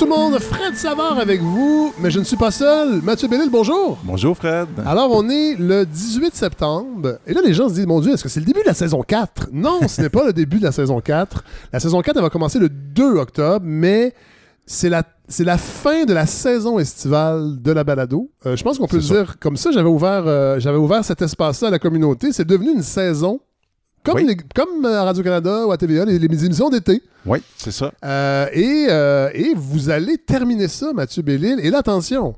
tout le monde, Fred Savard avec vous, mais je ne suis pas seul. Mathieu Bellil, bonjour. Bonjour Fred. Alors, on est le 18 septembre, et là, les gens se disent, mon Dieu, est-ce que c'est le début de la saison 4? Non, ce n'est pas le début de la saison 4. La saison 4, elle va commencer le 2 octobre, mais c'est la, c'est la fin de la saison estivale de la balado. Euh, je pense qu'on peut le dire comme ça. J'avais ouvert, euh, j'avais ouvert cet espace-là à la communauté. C'est devenu une saison, comme, Oui. les- comme à Radio-Canada ou à TVA, les, les émissions d'été. Oui, c'est ça. Euh, et, euh, et vous allez terminer ça, Mathieu Bellil. Et là, attention,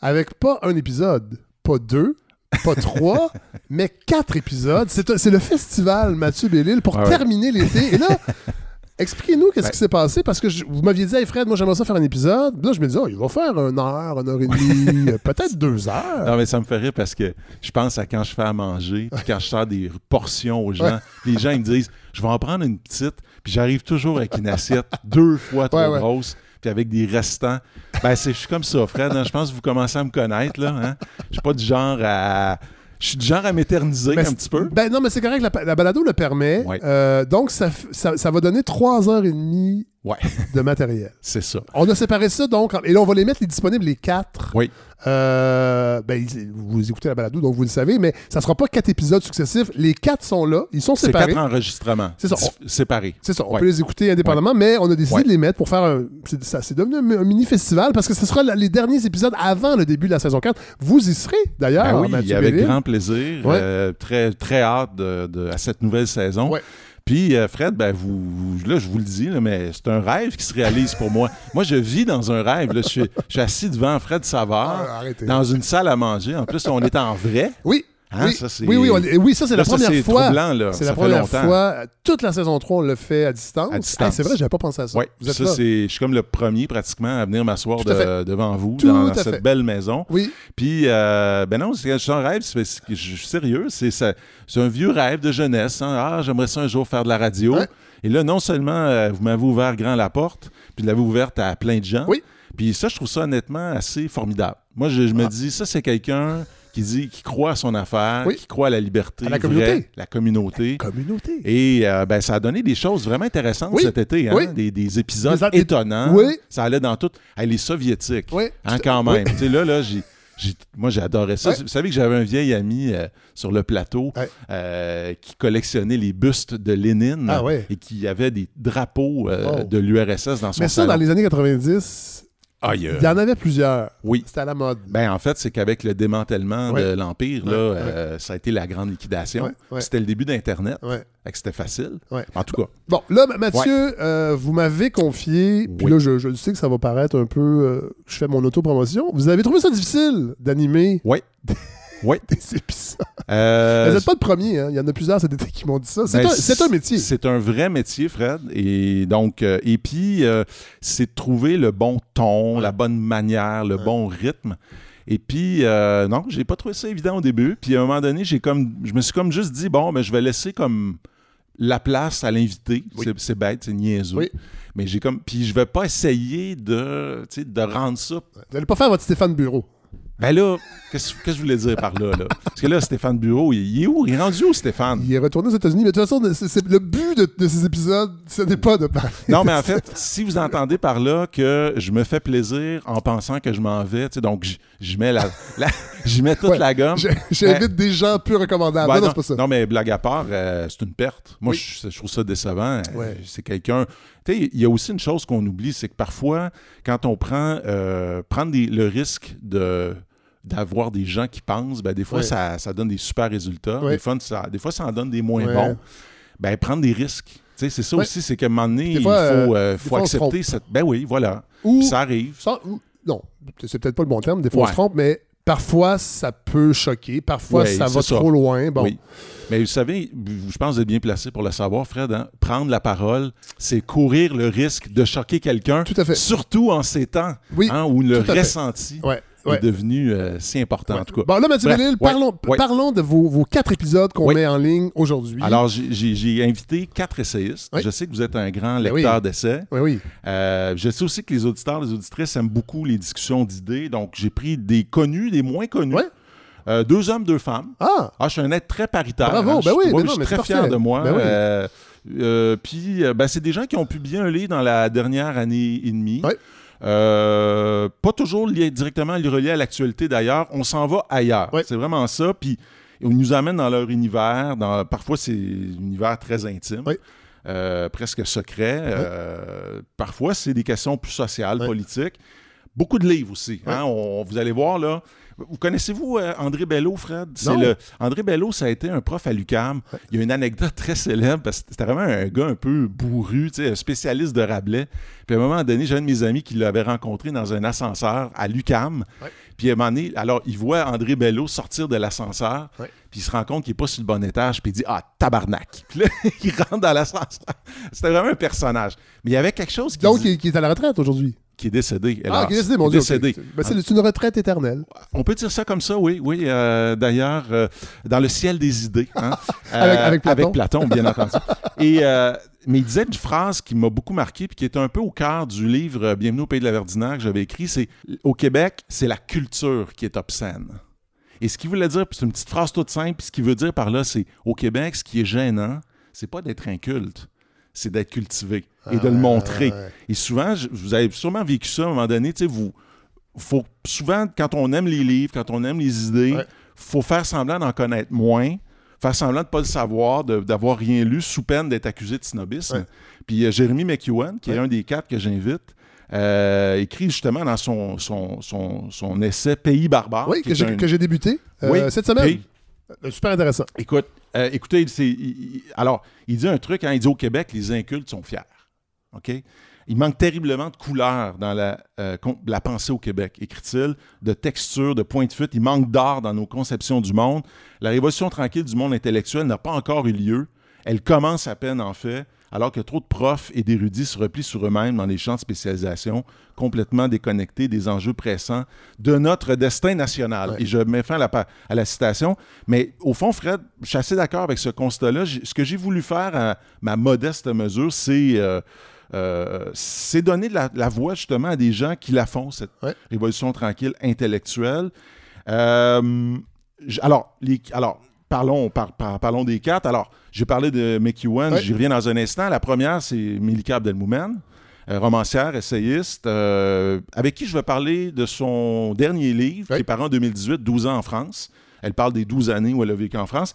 avec pas un épisode, pas deux, pas trois, mais quatre épisodes. C'est le festival Mathieu Bellil pour ouais. terminer l'été. Et là, expliquez-nous qu'est-ce Ben- qui s'est passé parce que je- vous m'aviez dit, hey Fred, moi j'aimerais ça faire un épisode. Là, je me dis, oh, il va faire une heure, une heure et demie, euh, peut-être deux heures. Non, mais ça me fait rire parce que je pense à quand je fais à manger, puis quand je sers des portions aux gens, les gens ils me disent je vais en prendre une petite, puis j'arrive toujours avec une assiette deux fois trop Ouais, ouais. grosse, puis avec des restants. Ben, c'est, je suis comme ça, Fred. hein. Je pense que vous commencez à me connaître, là. Hein? Je suis pas du genre à. Je suis du genre à m'éterniser un petit peu. Ben non, mais c'est correct, la, la balado le permet. Ouais. Euh, donc, ça, ça, ça va donner trois heures et demie Ouais, de matériel. c'est ça. On a séparé ça, donc, et là, on va les mettre les disponibles, les quatre. Oui. Euh, ben, vous écoutez la balado, donc vous le savez, mais ça sera pas quatre épisodes successifs. Les quatre sont là, ils sont C'est séparés. quatre enregistrements. C'est ça. Séparés. C'est ça, on Ouais. peut les écouter indépendamment, mais on a décidé de les mettre pour faire un. C'est, ça, c'est devenu un, un mini-festival parce que ce sera la- les derniers épisodes avant le début de la saison 4. Vous y serez, d'ailleurs, Ben oui, avec grand plaisir. Ouais. euh, très, très hâte de, de- à cette nouvelle saison. Puis, euh, Fred, ben, vous, là, je vous le dis, là, mais c'est un rêve qui se réalise pour moi. Moi, je vis dans un rêve. là. Je, suis, je suis assis devant Fred Savard, Ah, dans une salle à manger. En plus, on est en vrai. Oui. Hein, oui. ça, oui, oui, on est- oui, ça, c'est la première fois. C'est la première longtemps. fois. Toute la saison 3, on le fait à distance. À distance. Hey, c'est vrai, j'avais pas pensé à ça. Oui, Vous êtes ça, là. c'est, je suis comme le premier pratiquement à venir m'asseoir de- devant vous Tout dans cette fait. belle maison. Oui. Puis, euh, ben non, c'est en rêve, je suis sérieux, c'est, ça- un vieux rêve de jeunesse. hein. Ah, j'aimerais ça un jour faire de la radio. Et là, non seulement euh, vous m'avez ouvert grand la porte, puis vous l'avez ouverte à plein de gens. Oui. Puis ça, je trouve ça honnêtement assez formidable. Moi, je, je me Ah. dis, ça, c'est quelqu'un qui dit, qui croit à son affaire, Oui. qui croit à la liberté, À la vraie, communauté. la communauté. Communauté. Et euh, ben, ça a donné des choses vraiment intéressantes Oui. cet été. Hein? Oui. Des, des épisodes Des- des- étonnants. Ça allait dans tout. Hey, les soviétiques. Oui. Hein, quand même. Tu sais, là, là, j'ai. j'ai- Moi, j'adorais ça. Ouais. Vous savez que j'avais un vieil ami euh, sur le plateau Ouais. euh, qui collectionnait les bustes de Lénine Ah ouais. et qui avait des drapeaux euh, Oh. de l'URSS dans son Mais ça, salon. dans les années 90, Ah, il y en avait plusieurs. Oui. C'était à la mode. Ben, en fait, c'est qu'avec le démantèlement Ouais. de l'Empire, là, Ouais, euh, ça a été la grande liquidation. C'était le début d'Internet. C'était facile. En tout cas. Bon, là, Ma- Mathieu, euh, vous m'avez confié, puis Oui. là, je, sais que ça va paraître un peu. euh, je fais mon autopromotion. Vous avez trouvé ça difficile d'animer? Oui. Oui. des épisodes. Euh, Vous n'êtes pas le premier, hein? il y en a plusieurs cet été qui m'ont dit ça. C'est Ben, un, métier. C'est un vrai métier, Fred. Et donc, euh, et puis, euh, c'est de trouver le bon ton, la bonne manière, le bon rythme. Et puis, euh, non, j'ai pas trouvé ça évident au début. Puis à un moment donné, j'ai comme, je me suis comme juste dit, bon, ben, je vais laisser comme la place à l'invité. Oui. C'est- bête, c'est niaiseux. Oui. Mais j'ai comme, puis je vais pas essayer de, de rendre ça Vous n'allez pas faire votre Stéphane Bureau. Ben là, qu'est-ce que je voulais dire par là, là? Parce que là, Stéphane Bureau, il, il est où? Il est rendu où, Stéphane? Il est retourné aux États-Unis, mais de toute façon, le but de, de ces épisodes, ce n'est pas de parler. Non, mais en fait, si vous entendez par là que je me fais plaisir en pensant que je m'en vais, tu sais, donc j'y mets, la, la- j'y mets toute Ouais, la gomme. J'invite des gens peu recommandables. Non, non, pas ça. non, mais blague à part, euh, c'est une perte. Moi, Oui. je, je trouve ça décevant. Ouais. C'est quelqu'un. Il y a aussi une chose qu'on oublie, c'est que parfois, quand on prend euh, prendre des- le risque de d'avoir des gens qui pensent, ben, des fois, Ouais. ça, ça donne des super résultats. Ouais. Des, fois, ça, des fois, ça en donne des moins Ouais. bons. Ben, prendre des risques. C'est ça aussi, c'est qu'à un moment donné, il faut, euh, euh, faut accepter cette. Ben oui, voilà. Ou, Ça arrive. sans- ou- non, c'est peut-être pas le bon terme, des fois on se trompe, mais parfois ça peut choquer, parfois ça va ça. trop loin. Bon, Oui. Mais vous savez, je pense que vous êtes bien placé pour le savoir, Fred. hein. Prendre la parole, c'est courir le risque de choquer quelqu'un, tout à fait. surtout en ces temps Oui, hein, où le ressenti ouais, est devenu euh, si important, en tout cas. Bon, là, Mathieu Bellil, parlons, parlons de vos, vos quatre épisodes qu'on Oui. met en ligne aujourd'hui. Alors, j'ai- invité quatre essayistes. Oui. Je sais que vous êtes un grand Ben lecteur oui. d'essais. Oui, oui. Euh, je sais aussi que les auditeurs, les auditrices aiment beaucoup les discussions d'idées. Donc, j'ai pris des connus, des moins connus. Euh, deux hommes, deux femmes. Ah, Ah, je suis un être très paritaire. Bravo, hein. ben Je- oui, je suis très fier de moi. Ben oui. Euh, puis, ben, c'est des gens qui ont publié un livre dans la dernière année et demie. Ouais. Euh, pas toujours lié, directement relié à l'actualité d'ailleurs. On s'en va ailleurs. Ouais. C'est vraiment ça. Puis ils nous amènent dans leur univers. Dans, parfois, c'est un univers très intime. Ouais. euh, presque secret. Euh, parfois, c'est des questions plus sociales, politiques. Beaucoup de livres aussi. Hein. On- vous allez voir là. Vous connaissez-vous euh, André Bello, Fred? C'est le André Bello, ça a été un prof à l'UCAM. Il y a une anecdote très célèbre parce que c'était vraiment un gars un peu bourru, un spécialiste de Rabelais. Puis à un moment donné, j'ai un de mes amis qui l'avait rencontré dans un ascenseur à l'UCAM. Ouais. Puis à un moment donné, alors il voit André Bello sortir de l'ascenseur. Ouais. Puis il se rend compte qu'il n'est pas sur le bon étage. Puis il dit Ah, tabarnak. Puis là, il rentre dans l'ascenseur. C'était vraiment un personnage. Mais il y avait quelque chose qui, Donc, dit- qui est à la retraite aujourd'hui? Qui est décédé. Ah, qui est décédé, mon Dieu. Ben, c'est une retraite éternelle. On peut dire ça comme ça, oui. Oui, euh, d'ailleurs, euh, dans le ciel des idées. hein. Avec- Euh, avec Platon. Avec Platon, bien entendu. Et, mais il disait une phrase qui m'a beaucoup marqué puis qui est un peu au cœur du livre Bienvenue au pays de la Verdinaire que j'avais écrit. C'est au Québec, c'est la culture qui est obscène. Et ce qu'il voulait dire, c'est une petite phrase toute simple, puis ce qu'il veut dire par là, c'est au Québec, ce qui est gênant, c'est pas d'être inculte, c'est d'être cultivé et de le montrer. Ah, ouais. Et souvent, je- vous avez sûrement vécu ça à un moment donné, tu sais, vous. Faut, souvent, quand on aime les livres, quand on aime les idées, Ouais. faut faire semblant d'en connaître moins, faire semblant de ne pas le savoir, d'avoir rien lu, sous peine d'être accusé de snobisme. Ouais. Puis euh, Jérémy McEwen, qui est un des quatre que j'invite, euh, écrit justement dans son, son, son, son essai Pays barbare. Oui, que j'ai un- débuté euh, Oui, cette semaine. Pays- Euh, Super intéressant. Écoute, euh, écoutez, alors, il dit un truc, hein, il dit au Québec, les incultes sont fiers. OK? Il manque terriblement de couleur dans la, euh, la pensée au Québec, écrit-il, de texture, de point de fuite. Il manque d'art dans nos conceptions du monde. La révolution tranquille du monde intellectuel n'a pas encore eu lieu. Elle commence à peine, en fait, alors que trop de profs et d'érudits se replient sur eux-mêmes dans les champs de spécialisation, complètement déconnectés des enjeux pressants de notre destin national. Ouais. Et je mets fin à la, pa- à la citation. Mais au fond, Fred, je suis assez d'accord avec ce constat-là. Ce que j'ai voulu faire à ma modeste mesure, c'est euh, euh, c'est donner de la, la voix justement à des gens qui la font, cette Ouais. révolution tranquille intellectuelle. Euh, alors, les, alors, parlons, par- par- parlons des quatre. Alors, j'ai parlé de McEwen, Ouais. j'y reviens dans un instant. La première, c'est Milika Abdelmoumen, euh, romancière, essayiste, euh, avec qui je vais parler de son dernier livre, qui est paru en 2018, 12 ans en France. Elle parle des 12 années où elle a vécu en France.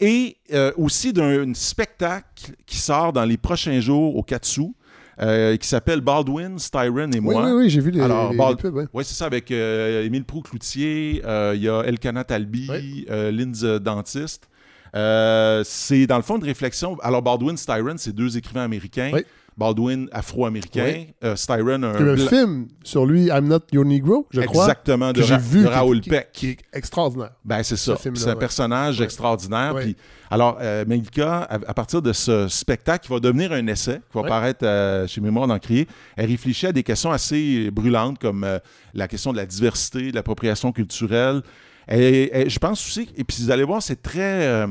Et euh, aussi d'un spectacle qui sort dans les prochains jours au Katsu, euh, qui s'appelle Baldwin, Styron et Oui, moi. oui, oui, j'ai vu les, Alors, les- Bal- les pubs. ouais. Oui, c'est ça, avec euh, Émile Proux-Cloutier, euh, il y a Elkana Talbi, Oui. Linz Dentiste. C'est dans le fond de réflexion. Alors, Baldwin, Styron, c'est deux écrivains américains. Oui. Baldwin, afro-américain. Oui. euh, Styron, un Il y a eu un blanc- film sur lui, I'm Not Your Negro, je crois. Exactement, de, que j'ai Ra- vu de Raoul qui, Peck. qui est extraordinaire. Ben, c'est ça. Ce C'est un personnage Ouais. extraordinaire. Ouais. Puis, alors, euh, Melika, à, à partir de ce spectacle qui va devenir un essai, qui va Ouais. paraître euh, chez Mémoire d'Encrier, elle réfléchit à des questions assez brûlantes comme euh, la question de la diversité, de l'appropriation culturelle. Et, et je pense aussi, et puis vous allez voir, c'est très.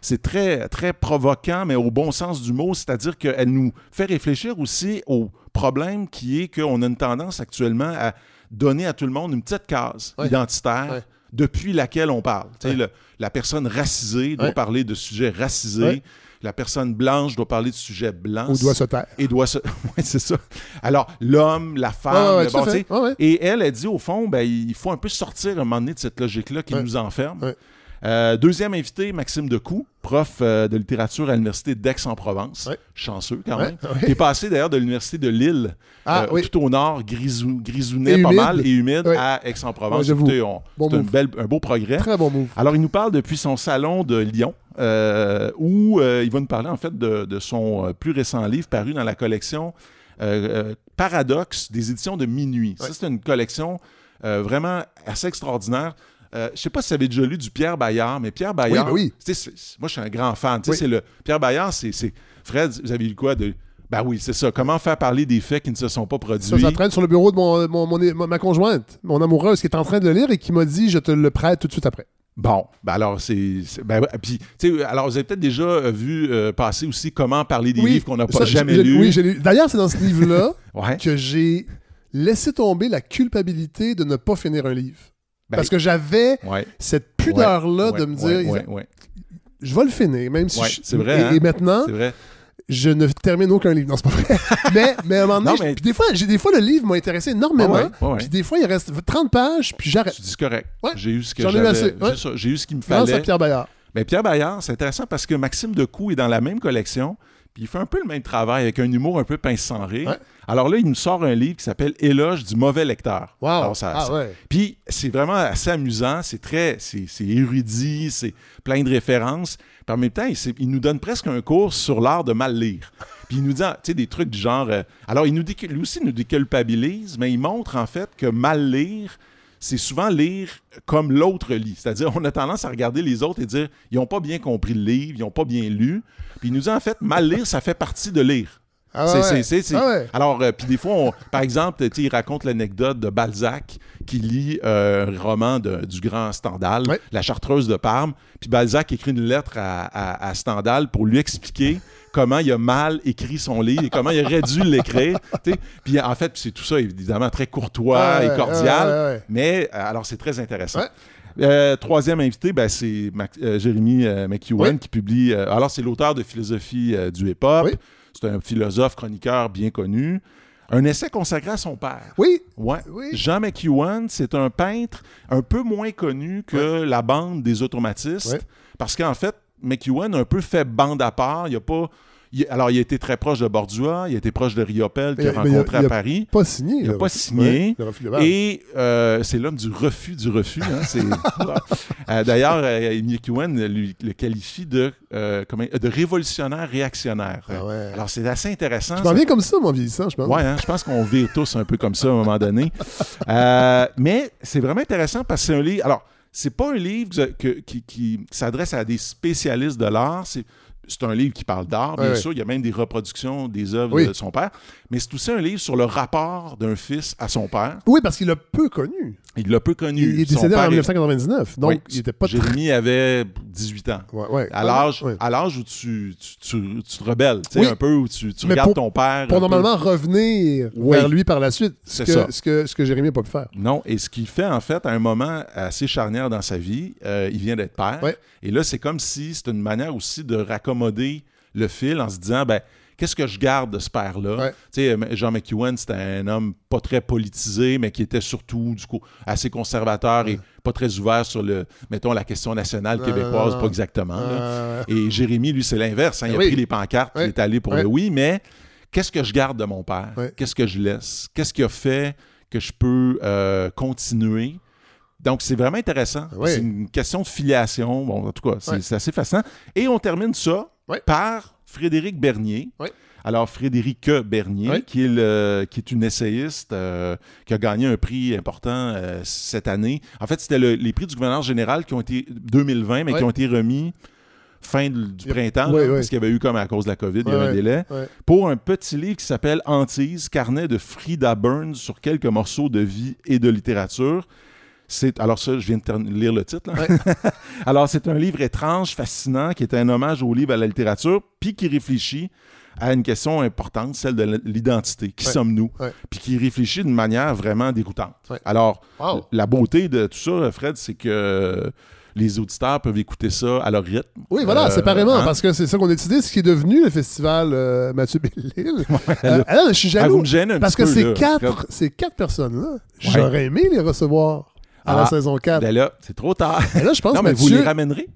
C'est très, très provoquant, mais au bon sens du mot, c'est-à-dire qu'elle nous fait réfléchir aussi au problème qui est qu'on a une tendance actuellement à donner à tout le monde une petite case Ouais. identitaire Ouais. depuis laquelle on parle. Ouais. le- la personne racisée doit Ouais. parler de sujets racisés. Ouais. La personne blanche doit parler de sujets blancs. Ou doit se taire. Et doit se... oui, c'est ça. Alors, l'homme, la femme, le- bon, et elle, elle dit au fond, ben, il faut un peu sortir à un moment donné de cette logique-là qui nous enferme. Euh, deuxième invité, Maxime Decou, prof euh, de littérature à l'Université d'Aix-en-Provence. Chanceux quand même. Qui est passé d'ailleurs de l'Université de Lille, Ah, euh, oui. tout au nord, grisou, grisounet Et pas mal et humide, à Aix-en-Provence. Écoutez, on- Bon c'est un, beau progrès. Très bon move. Alors, il nous parle depuis son salon de Lyon, où il va nous parler en fait de, de son plus récent livre paru dans la collection Paradoxe des éditions de Minuit. Ça, c'est une collection euh, vraiment assez extraordinaire. Euh, je sais pas si vous avez déjà lu du Pierre Bayard, mais Pierre Bayard, ben oui. sais, c'est- moi je suis un grand fan. Oui. le Pierre Bayard, c'est Fred, vous avez lu quoi de Ben oui, c'est ça. Comment faire parler des faits qui ne se sont pas produits? Ça, ça traîne sur le bureau de mon, mon- mon- ma conjointe, mon amoureuse, qui est en train de le lire et qui m'a dit Je te le prête tout de suite après. Bon, ben alors c'est. Ben, puis, tu sais, alors vous avez peut-être déjà euh, vu euh, passer aussi comment parler des livres qu'on n'a pas jamais lus. Oui, j'ai lu. D'ailleurs, c'est dans ce livre-là Ouais. que j'ai laissé tomber la culpabilité de ne pas finir un livre. Ben, Parce que j'avais ouais, cette pudeur-là ouais, de me dire Je vais le finir, même si. Je- c'est vrai, Et, hein? et maintenant, c'est vrai. je ne termine aucun livre. Non, c'est pas vrai. mais, mais à un moment donné, Non, mais- des fois, j'ai des fois le livre m'a intéressé énormément. Ah ouais, ouais, ouais. Puis des fois, il reste 30 pages, puis j'arrête. Tu dis correct. Ouais. J'ai eu ce que J'en ai eu assez, J'ai eu ce qu'il me Grâce à fallait. Pierre Bayard. Mais Pierre Bayard, c'est intéressant parce que Maxime Decou est dans la même collection, puis il fait un peu le même travail avec un humour un peu pince sans rire. Alors là, il nous sort un livre qui s'appelle Éloge du mauvais lecteur. Wow. Alors, ça- ah ça- ouais. Puis c'est vraiment assez amusant, c'est très, c'est c'est érudit, c'est plein de références. Puis en même temps, il, il nous donne presque un cours sur l'art de mal lire. Puis il nous dit, tu sais, des trucs du genre. euh, alors il nous dit, lui aussi nous déculpabilise, mais il montre en fait que mal lire, c'est souvent lire comme l'autre lit. C'est-à-dire, on a tendance à regarder les autres et dire, ils n'ont pas bien compris le livre, ils n'ont pas bien lu. Puis il nous dit en fait, mal lire, ça fait partie de lire. Ah C'est- ouais. Ah ouais. Alors, euh, puis des fois, on- par exemple, il raconte l'anecdote de Balzac qui lit euh, un roman de- du grand Stendhal, Ouais. La Chartreuse de Parme. Puis Balzac écrit une lettre à, à- à Stendhal pour lui expliquer comment il a mal écrit son livre et comment il aurait dû l'écrire. Puis en fait, c'est tout ça évidemment très courtois Ah et cordial, mais euh, alors c'est très intéressant. Euh, troisième invité, ben, c'est euh, Jérémy euh, McEwen Oui. qui publie. alors, c'est l'auteur de Philosophie du hip-hop. Oui. C'est un philosophe, chroniqueur bien connu. Un essai consacré à son père. Oui, Ouais. Oui. Jean McEwen, c'est un peintre un peu moins connu que la bande des automatistes. Parce qu'en fait, McEwen a un peu fait bande à part. Il a pas. Il- alors, il a été très proche de Bordua, il a été proche de Riopel, qu'il a il rencontré il a à Paris. pas signé. Il a là. pas signé. Ouais, le refus global. Et euh, c'est l'homme du refus du refus. hein, Euh, D'ailleurs, euh, lui- le qualifie de, euh, de révolutionnaire réactionnaire. Ah ouais. Alors, c'est assez intéressant. Je m'en viens comme ça, mon vieillissant, je pense. Ouais, hein, je pense qu'on vire tous un peu comme ça à un moment donné. Mais c'est vraiment intéressant parce que c'est un livre. Alors, c'est pas un livre que- qui, qui s'adresse à des spécialistes de l'art. C'est un livre qui parle d'art, bien sûr. Il y a même des reproductions des œuvres Oui. de son père. Mais c'est aussi un livre sur le rapport d'un fils à son père. Oui, parce qu'il l'a peu connu. Il l'a peu connu. Il est décédé en est- 1999, donc Oui, il était pas très... Jérémy avait 18 ans. Ouais, ouais. À l'âge, Ouais. où tu, tu, tu- tu te rebelles, tu sais, un peu, où tu, regardes pour- ton père. Pour peu. normalement revenir vers lui par la suite, ce C'est ça. ce, que, ce que Jérémy n'a pas pu faire. Non, et ce qu'il fait en fait à un moment assez charnière dans sa vie, euh, il vient d'être père. Et là, c'est comme si c'était une manière aussi de raccommoder le fil en se disant, ben, qu'est-ce que je garde de ce père-là? Ouais. Tu sais, Jean McEwen, c'était un homme pas très politisé, mais qui était surtout, du coup, assez conservateur et pas très ouvert sur le, mettons, la question nationale québécoise, pas exactement. Euh, Et Jérémy, lui, c'est l'inverse. hein. Il a pris les pancartes, Ouais. il est allé pour le oui, mais qu'est-ce que je garde de mon père? Qu'est-ce que je laisse? Qu'est-ce qui a fait que je peux euh, continuer? Donc, c'est vraiment intéressant. C'est une question de filiation. Bon, en tout cas, c'est assez fascinant. Et on termine ça par Frédéric Bernier. Alors, Frédéric Bernier, qui, est le- qui est une essayiste euh, qui a gagné un prix important euh, cette année. En fait, c'était le- les prix du gouverneur général qui ont été 2020, mais qui ont été remis fin de- du printemps, là, ouais. parce qu'il y avait eu comme à cause de la COVID, il y avait un délai, pour un petit livre qui s'appelle Antise, carnet de Frida Burns sur quelques morceaux de vie et de littérature. C'est, alors ça, je viens de lire le titre. là. alors c'est un livre étrange, fascinant, qui est un hommage au livre à la littérature, puis qui réfléchit à une question importante, celle de l'identité. Qui Ouais. sommes-nous? Ouais. Puis qui réfléchit d'une manière vraiment dégoûtante. Ouais. Alors, Wow. la beauté de tout ça, Fred, c'est que les auditeurs peuvent écouter ça à leur rythme. Oui, voilà, Euh, séparément, hein? parce que c'est ça qu'on a décidé, ce qui est devenu le festival euh, Mathieu Bellil. Euh, je suis Ah, jaloux, me gênez un parce petit que peu, ces là. quatre, ces quatre personnes-là, j'aurais aimé les recevoir à la Ah. saison 4. Ben là, c'est trop tard. Et là, je pense non, mais vous les ramènerez?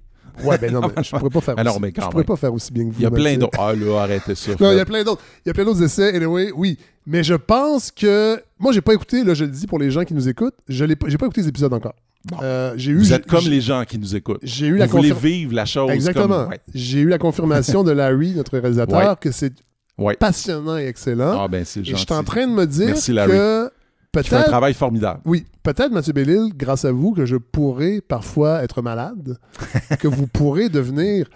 Ouais, ben non, mais je pourrais pas faire Ah non, aussi, mais quand je pourrais pas faire aussi bien que vous. Il y a plein d'autres. Ah là, arrêtez ça. Non, il y a plein d'autres. Il y a plein d'autres essais, anyway, oui. Mais je pense que. Moi, j'ai pas écouté, là, je le dis pour les gens qui nous écoutent, je l'ai pas- j'ai pas écouté les épisodes encore. Bon. Euh, j'ai eu. Vous êtes comme les gens qui nous écoutent. J'ai eu la Vous voulez vivre la chose Exactement. comme... Ouais. J'ai eu la confirmation de Larry, notre réalisateur, Ouais. que c'est Ouais. passionnant et excellent. Ah ben c'est et je gentil. suis en train de me dire Merci, Larry. Fais un peut-être. travail formidable. Oui, peut-être, Mathieu Bellil, grâce à vous, que je pourrais parfois être malade, que vous pourrez devenir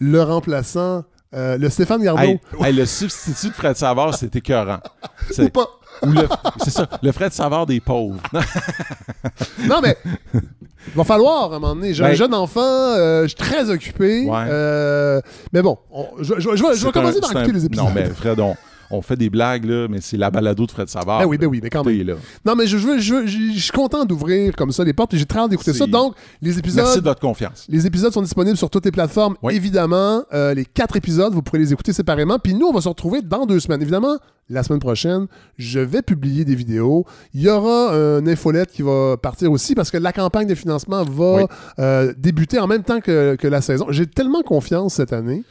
le remplaçant, euh, le Stéphane. Hey, hey, le substitut de Fred Savard, c'est écœurant. Ou pas. ou le- c'est ça, le Fred Savard des pauvres. Non, mais il va falloir à un moment donné. J'ai un Ben- jeune enfant, euh, je suis très occupé. Ouais. euh, mais bon, on- je, je- je vais, je vais C'est commencer par écouter les épisodes. Non, mais Fred, on, on fait des blagues, là, mais c'est la balado de Fred Savard. Ben oui, ben oui, mais quand même. là. Non, mais je, veux, je, veux- je, je suis content d'ouvrir comme ça les portes et j'ai très hâte d'écouter ça. Donc, les épisodes. Merci de votre confiance. Les épisodes sont disponibles sur toutes les plateformes, Oui. évidemment. Euh, les quatre épisodes, vous pourrez les écouter séparément. Puis nous, on va se retrouver dans deux semaines. Évidemment, la semaine prochaine, je vais publier des vidéos. Il y aura un infolette qui va partir aussi parce que la campagne de financement va Oui. euh, débuter en même temps que, que la saison. J'ai tellement confiance cette année.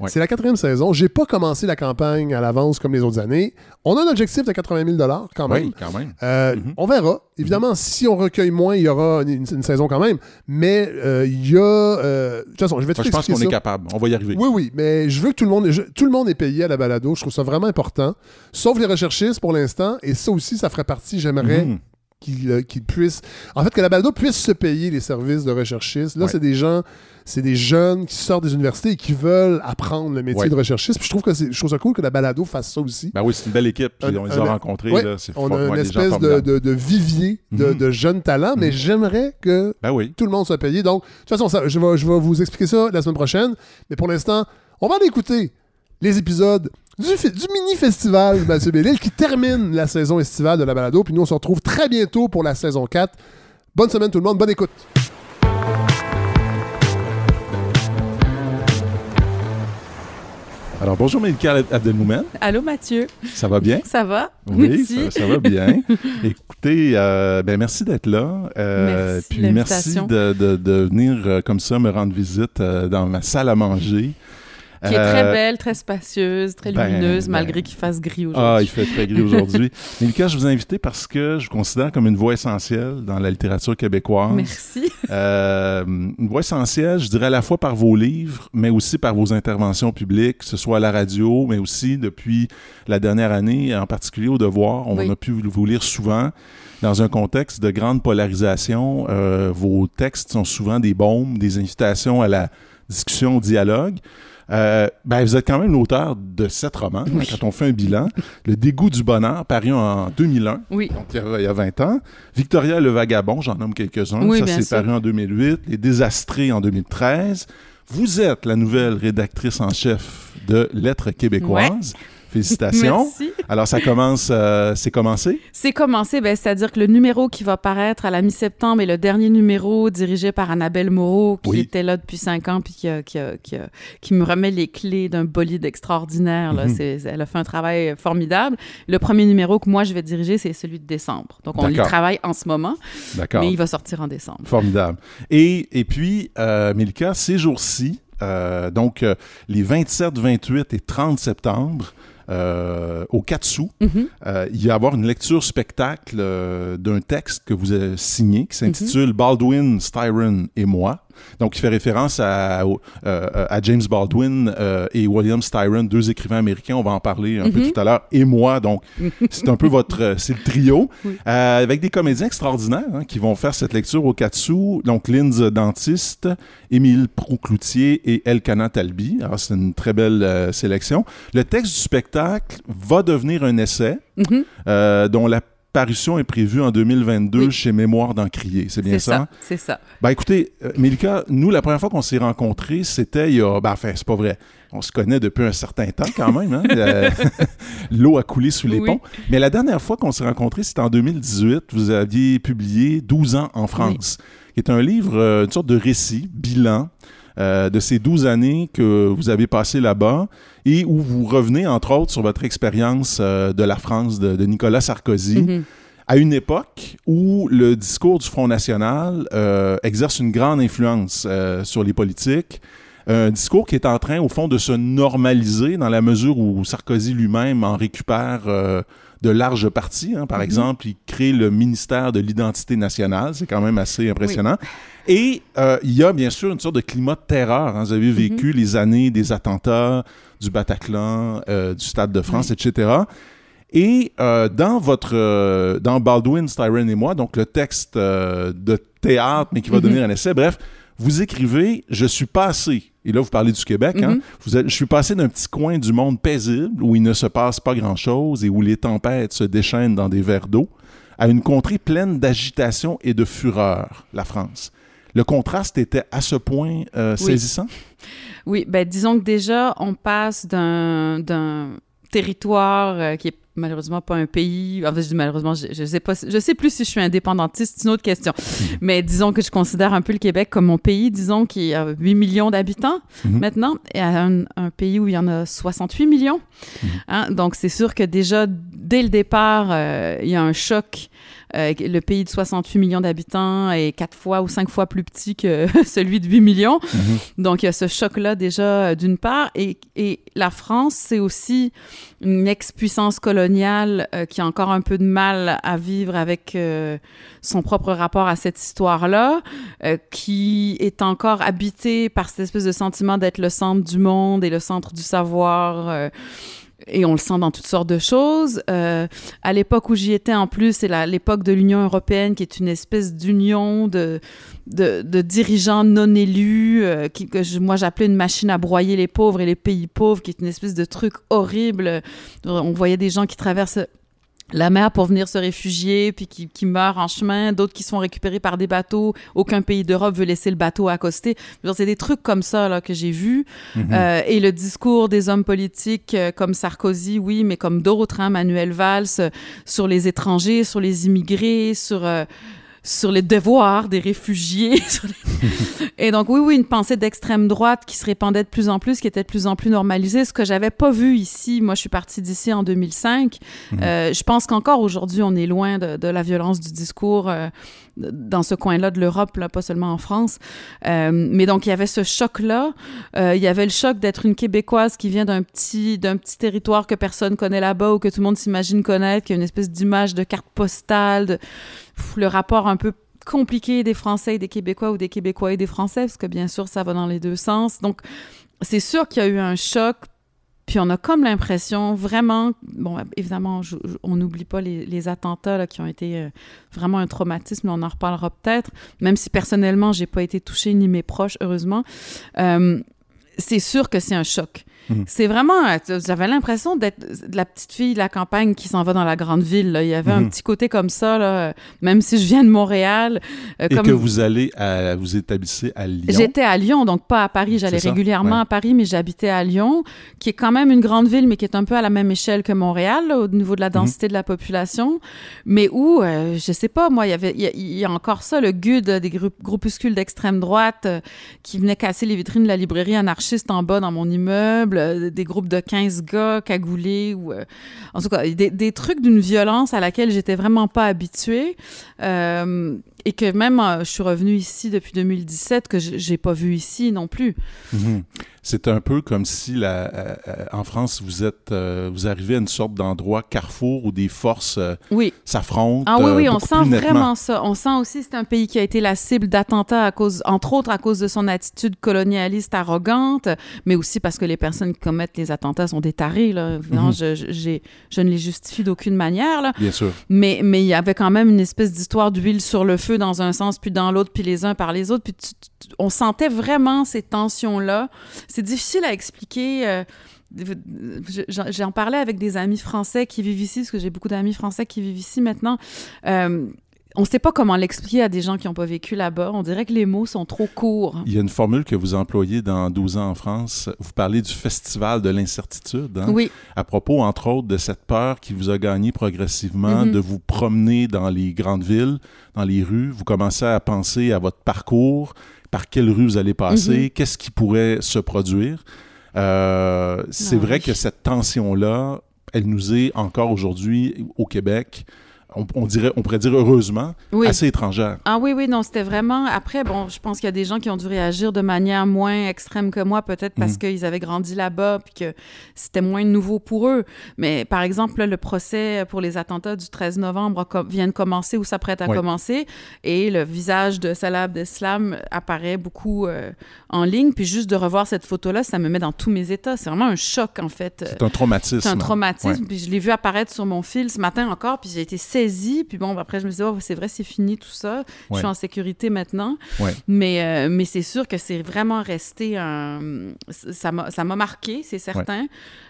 Oui. C'est la quatrième saison. J'ai pas commencé la campagne à l'avance comme les autres années. On a un objectif de 80 000 quand même. Oui, quand même. Euh, Mhm. On verra. Évidemment, si on recueille moins, il y aura une, une saison quand même. Mais euh, il y a. euh, de toute façon, je vais te Moi, je pense qu'on est capable. On va y arriver. Oui, oui, mais je veux que tout le monde, je- tout le monde est payé à la balado. Je trouve ça vraiment important. Sauf les recherchistes pour l'instant. Et ça aussi, ça ferait partie. J'aimerais Mhm. Euh, qu'ils puissent. En fait, que la balado puisse se payer les services de recherchistes. Là, Ouais. c'est des gens. C'est des jeunes qui sortent des universités et qui veulent apprendre le métier Ouais. de recherchiste. Puis je trouve que c'est, ça cool que la balado fasse ça aussi. Ben oui, c'est une belle équipe. Puis Un- on les un- a rencontrés. ouais, là, c'est On a une espèce de, de- de vivier de, Mhm. de jeunes talents, mais Mhm. j'aimerais que Ben oui. tout le monde soit payé. Donc, de toute façon, ça- je, vais, je vais vous expliquer ça la semaine prochaine. Mais pour l'instant, on va aller écouter les épisodes du, mini-festival Mathieu Bellil qui termine la saison estivale de la balado. Puis nous, on se retrouve très bientôt pour la saison 4. Bonne semaine tout le monde, bonne écoute. Alors, bonjour, Mélika Abdelmoumen. Allô Mathieu, Ça va bien? ça va? Oui, Merci. ça, ça va bien. Écoutez, euh, ben merci d'être là. Euh, Merci de puis merci de, de- de venir euh, comme ça me rendre visite euh, dans ma salle à manger. Qui est très Euh, belle, très spacieuse, très ben, lumineuse, ben. malgré qu'il fasse gris Ah, aujourd'hui. il fait très gris aujourd'hui. Mélika, je vous ai invité parce que je vous considère comme une voix essentielle dans la littérature québécoise. Merci. Euh, une voix essentielle, je dirais à la fois par vos livres, mais aussi par vos interventions publiques, que ce soit à la radio, mais aussi depuis la dernière année, en particulier au Devoir. On Oui. a pu vous lire souvent. Dans un contexte de grande polarisation, euh, vos textes sont souvent des bombes, des invitations à la discussion, au dialogue. Euh, ben, vous êtes quand même l'auteur de sept romans, Oui. quand on fait un bilan. Le dégoût du bonheur, paru en 2001. Oui, Donc, il y a- il y a 20 ans. Victoria le Vagabond, j'en nomme quelques-uns. Oui, Ça, c'est paru en 2008. Les Désastrés en 2013. Vous êtes la nouvelle rédactrice en chef de Lettres québécoises. Félicitations. merci. Alors, ça commence, euh, c'est commencé? C'est commencé, ben, c'est-à-dire que le numéro qui va paraître à la mi-septembre est le dernier numéro dirigé par Annabelle Moreau, qui Oui. était là depuis cinq ans, puis qui, a- qui, a- qui, a- qui me remet les clés d'un bolide extraordinaire. là. Mhm. C'est- elle a fait un travail formidable. Le premier numéro que moi, je vais diriger, c'est celui de décembre. Donc, on y travaille en ce moment, D'accord. mais il va sortir en décembre. Formidable. Et, et puis, euh, Mélika, ces jours-ci, euh, donc les 27, 28 et 30 septembre, euh, au Katsu, Mhm. Euh, il va y avoir une lecture spectacle euh, d'un texte que vous avez signé qui s'intitule Baldwin, Styron et moi. Donc, il fait référence à, euh, à James Baldwin euh, et William Styron, deux écrivains américains. On va en parler un peu Mhm. tout à l'heure. Et moi, donc, c'est un peu votre... euh, c'est le trio. Oui. Avec des comédiens extraordinaires hein, qui vont faire cette lecture au Katsu. Donc, Linz Dentiste, Émile Proucloutier et Elkana Talbi. Alors, c'est une très belle sélection. Le texte du spectacle va devenir un essai euh, dont la parution est prévue en 2022 Oui. chez Mémoire d'Encrier. C'est bien C'est ça? ça, c'est ça. Ben écoutez, euh, Mélika, nous, la première fois qu'on s'est rencontrés, c'était il y a... Ben enfin, c'est pas vrai. On se connaît depuis un certain temps quand même. hein? Euh, L'eau a coulé sous les Oui. ponts. Mais la dernière fois qu'on s'est rencontrés, c'était en 2018. Vous aviez publié 12 ans en France, qui est un livre, euh, une sorte de récit, bilan, euh, de ces 12 années que vous avez passées là-bas et où vous revenez, entre autres, sur votre expérience euh, de la France de, de Nicolas Sarkozy Mhm. à une époque où le discours du Front National euh, exerce une grande influence euh, sur les politiques. Un discours qui est en train, au fond, de se normaliser dans la mesure où Sarkozy lui-même en récupère euh, de larges parties. hein. Par Mhm. exemple, il crée le ministère de l'identité nationale. C'est quand même assez impressionnant. Et euh, il y a bien sûr une sorte de climat de terreur. hein. Vous avez vécu les années des attentats du Bataclan, euh, du Stade de France, etc. Et euh, dans votre dans Baldwin, Styron et moi, donc le texte de théâtre, mais qui va Mhm. devenir un essai, bref, vous écrivez Je suis passé, et là vous parlez du Québec, hein, Mhm. vous êtes- je suis passé d'un petit coin du monde paisible où il ne se passe pas grand-chose et où les tempêtes se déchaînent dans des verres d'eau, à une contrée pleine d'agitation et de fureur, la France. Le contraste était à ce point euh, Oui. saisissant? Oui, ben disons que déjà, on passe d'un territoire euh, qui est malheureusement pas un pays. En fait, je dis malheureusement, je, je sais pas, je sais plus si je suis indépendantiste, c'est une autre question. Mais disons que je considère un peu le Québec comme mon pays, disons qu'il y a 8 millions d'habitants Mhm. maintenant, et un, un pays où il y en a 68 millions. Mhm. Hein, Donc c'est sûr que déjà dès le départ, euh, il y a un choc. Euh, le pays de 68 millions d'habitants est quatre fois ou cinq fois plus petit que celui de 8 millions. Mhm. Donc, il y a ce choc-là déjà, euh, d'une part. Et, et la France, c'est aussi une ex-puissance coloniale euh, qui a encore un peu de mal à vivre avec euh, son propre rapport à cette histoire-là, qui est encore habitée par cette espèce de sentiment d'être le centre du monde et le centre du savoir. Et on le sent dans toutes sortes de choses. Euh, à l'époque où j'y étais, en plus, c'est l'époque de l'Union européenne, qui est une espèce d'union de, de, de dirigeants non élus, euh, qui, que je- moi j'appelais une machine à broyer les pauvres et les pays pauvres, qui est une espèce de truc horrible. On voyait des gens qui traversent la mer pour venir se réfugier, puis qui, qui meurent en chemin, d'autres qui sont récupérés par des bateaux. Aucun pays d'Europe veut laisser le bateau accoster. C'est des trucs comme ça là, que j'ai vus. Mhm. Euh, et le discours des hommes politiques euh, comme Sarkozy, oui, mais comme d'autres, hein, Manuel Valls, euh, sur les étrangers, sur les immigrés, sur, euh, sur les devoirs des réfugiés. et donc, oui, oui, une pensée d'extrême droite qui se répandait de plus en plus, qui était de plus en plus normalisée, ce que j'avais pas vu ici. Moi, je suis partie d'ici en 2005. Mhm. Euh, je pense qu'encore aujourd'hui, on est loin de, de la violence du discours euh, dans ce coin-là de l'Europe, là, pas seulement en France. Euh, mais donc, il y avait ce choc-là. Euh, il y avait le choc d'être une Québécoise qui vient d'un petit, d'un petit territoire que personne connaît là-bas ou que tout le monde s'imagine connaître, qui a une espèce d'image de carte postale, de, pff, le rapport un peu compliqué des Français et des Québécois ou des Québécois et des Français, parce que bien sûr, ça va dans les deux sens. Donc, c'est sûr qu'il y a eu un choc. Puis on a comme l'impression vraiment, bon, évidemment, on n'oublie pas les, les attentats là, qui ont été euh, vraiment un traumatisme, on en reparlera peut-être, même si personnellement, j'ai pas été touchée ni mes proches, heureusement. Euh, c'est sûr que c'est un choc. Mhm. C'est vraiment, euh, j'avais l'impression d'être de la petite fille de la campagne qui s'en va dans la grande ville. là. Il y avait un Mhm. petit côté comme ça, là, euh, même si je viens de Montréal. euh, Et comme- que vous allez à, vous établissez à Lyon? J'étais à Lyon, donc pas à Paris. J'allais régulièrement ouais. à Paris, mais j'habitais à Lyon, qui est quand même une grande ville, mais qui est un peu à la même échelle que Montréal, là, au niveau de la densité de la population. Mais où, euh, je sais pas, moi, il y avait, il y, a- il y a encore ça, le GUD, des groupuscules d'extrême droite euh, qui venaient casser les vitrines de la librairie anarchiste en bas dans mon immeuble, euh, des groupes de 15 gars cagoulés, ou euh, en tout cas, des, trucs d'une violence à laquelle j'étais vraiment pas habituée. Euh, et que même, je suis revenue ici depuis 2017, que j'ai pas vu ici non plus. Mhm. C'est un peu comme si la, euh, euh, en France vous êtes euh, vous arrivez à une sorte d'endroit carrefour où des forces Oui. s'affrontent. Ah oui, oui, on sent vraiment ça. On sent aussi que c'est un pays qui a été la cible d'attentats à cause, entre autres, à cause de son attitude colonialiste arrogante, mais aussi parce que les personnes qui commettent les attentats sont des tarés, là. Non, Mhm. je, je, j'ai- je ne les justifie d'aucune manière, là. Bien sûr. Mais, mais il y avait quand même une espèce d'histoire d'huile sur le feu dans un sens, puis dans l'autre, puis les uns par les autres. Puis tu- tu- on sentait vraiment ces tensions-là. C'est difficile à expliquer. euh, je- J'en parlais avec des amis français qui vivent ici, parce que j'ai beaucoup d'amis français qui vivent ici maintenant. Euh, on ne sait pas comment l'expliquer à des gens qui n'ont pas vécu là-bas. On dirait que les mots sont trop courts. Il y a une formule que vous employez dans 12 ans en France. Vous parlez du festival de l'incertitude. hein, Oui, À propos, entre autres, de cette peur qui vous a gagné progressivement Mhm. de vous promener dans les grandes villes, dans les rues. Vous commencez à penser à votre parcours, par quelle rue vous allez passer, Mhm. qu'est-ce qui pourrait se produire. Euh, c'est vrai oui. que cette tension-là, elle nous est encore aujourd'hui au Québec, on, on dirait, on pourrait dire heureusement, oui. assez étrangère. Ah oui, oui, non, c'était vraiment... Après, bon, je pense qu'il y a des gens qui ont dû réagir de manière moins extrême que moi, peut-être parce Mhm. qu'ils avaient grandi là-bas puis que c'était moins nouveau pour eux. Mais par exemple, là, le procès pour les attentats du 13 novembre vient de commencer ou s'apprête à Oui. commencer et le visage de Salah Abdeslam apparaît beaucoup euh, en ligne. Puis juste de revoir cette photo-là, ça me met dans tous mes états. C'est vraiment un choc, en fait. C'est un traumatisme. C'est un traumatisme. Ouais. Puis je l'ai vu apparaître sur mon fil ce matin encore, puis j'ai été saisie. Puis bon, après, je me suis dit, oh, c'est vrai, c'est fini tout ça. Je suis en sécurité maintenant. Ouais. Mais, euh, mais c'est sûr que c'est vraiment resté un. Ça m'a marqué, c'est certain.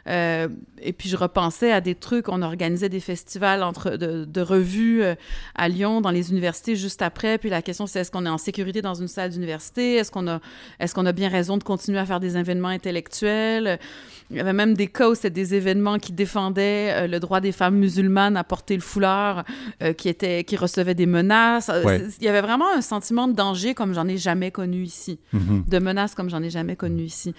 Euh, et puis, je repensais à des trucs. On organisait des festivals entre, de, de revues euh, à Lyon, dans les universités, juste après. Puis la question, c'est est-ce qu'on est en sécurité dans une salle d'université? Est-ce qu'on a, est qu'on a bien raison de continuer à faire des événements intellectuels? Il y avait même des cas où c'était des événements qui défendaient le droit des femmes musulmanes à porter le foulard, euh, qui, étaient, qui recevaient des menaces. Euh, Ouais. Il y avait vraiment un sentiment de danger comme j'en ai jamais connu ici, Mhm. de menaces comme j'en ai jamais connu ici.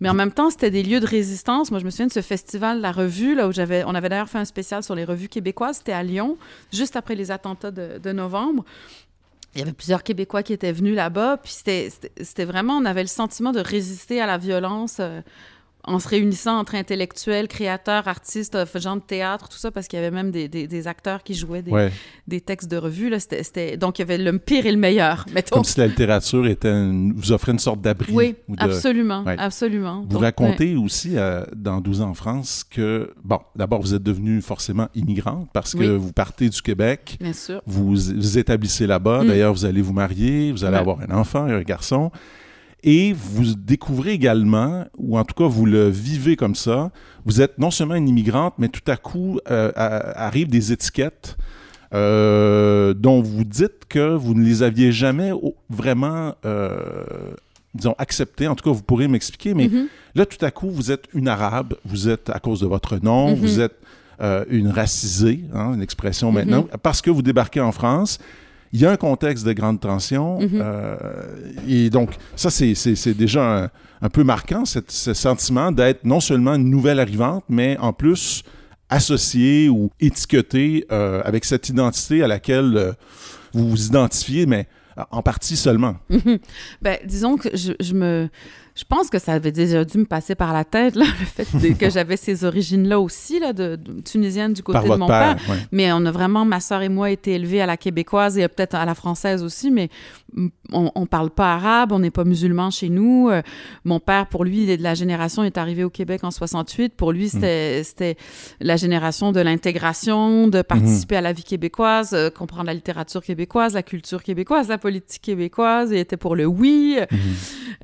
Mais en même temps, c'était des lieux de résistance. Moi, je me souviens de ce festival La Revue, là où j'avais, on avait d'ailleurs fait un spécial sur les revues québécoises. C'était à Lyon, juste après les attentats de, de novembre. Il y avait plusieurs Québécois qui étaient venus là-bas, puis c'était vraiment, on avait le sentiment de résister à la violence euh, en se réunissant entre intellectuels, créateurs, artistes, euh, gens de théâtre, tout ça, parce qu'il y avait même des, des- des acteurs qui jouaient des, Ouais. des textes de revue. Là. C'était, Donc, il y avait le pire et le meilleur, mettons. Comme si la littérature était une- vous offrait une sorte d'abri. Oui, ou de- absolument, Ouais. absolument. Vous Donc, racontez aussi euh, dans 12 ans en France que, bon, d'abord, vous êtes devenue forcément immigrante parce que vous partez du Québec, bien sûr. vous vous établissez là-bas. Mm. D'ailleurs, vous allez vous marier, vous allez avoir un enfant et un garçon. Et vous découvrez également, ou en tout cas vous le vivez comme ça, vous êtes non seulement une immigrante, mais tout à coup euh, à- arrivent des étiquettes euh, dont vous dites que vous ne les aviez jamais vraiment, euh, disons, acceptées. En tout cas, vous pourrez m'expliquer, mais Mhm. Là, tout à coup, vous êtes une arabe, vous êtes, à cause de votre nom, Mhm. vous êtes une racisée, hein, une expression maintenant, parce que vous débarquez en France. Il y a un contexte de grande tension. Mhm. euh, et donc, ça, c'est- déjà un, un peu marquant, cette- ce sentiment d'être non seulement une nouvelle arrivante, mais en plus associée ou étiquetée euh, avec cette identité à laquelle euh, vous vous identifiez, mais en partie seulement. Ben, disons que je, je me... Je pense que ça avait déjà dû me passer par la tête, là, le fait de- que j'avais ces origines-là aussi, là, de, de- tunisienne du côté Par de mon père. père. ouais. Mais on a vraiment, ma sœur et moi, été élevés à la québécoise et peut-être à la française aussi, mais mm, on, on parle pas arabe, on n'est pas musulman chez nous. Euh, mon père, pour lui, il est de la génération, il est arrivé au Québec en 68. Pour lui, c'était c'était la génération de l'intégration, de participer à la vie québécoise, euh, comprendre la littérature québécoise, la culture québécoise, la politique québécoise. Il était pour le oui. Euh,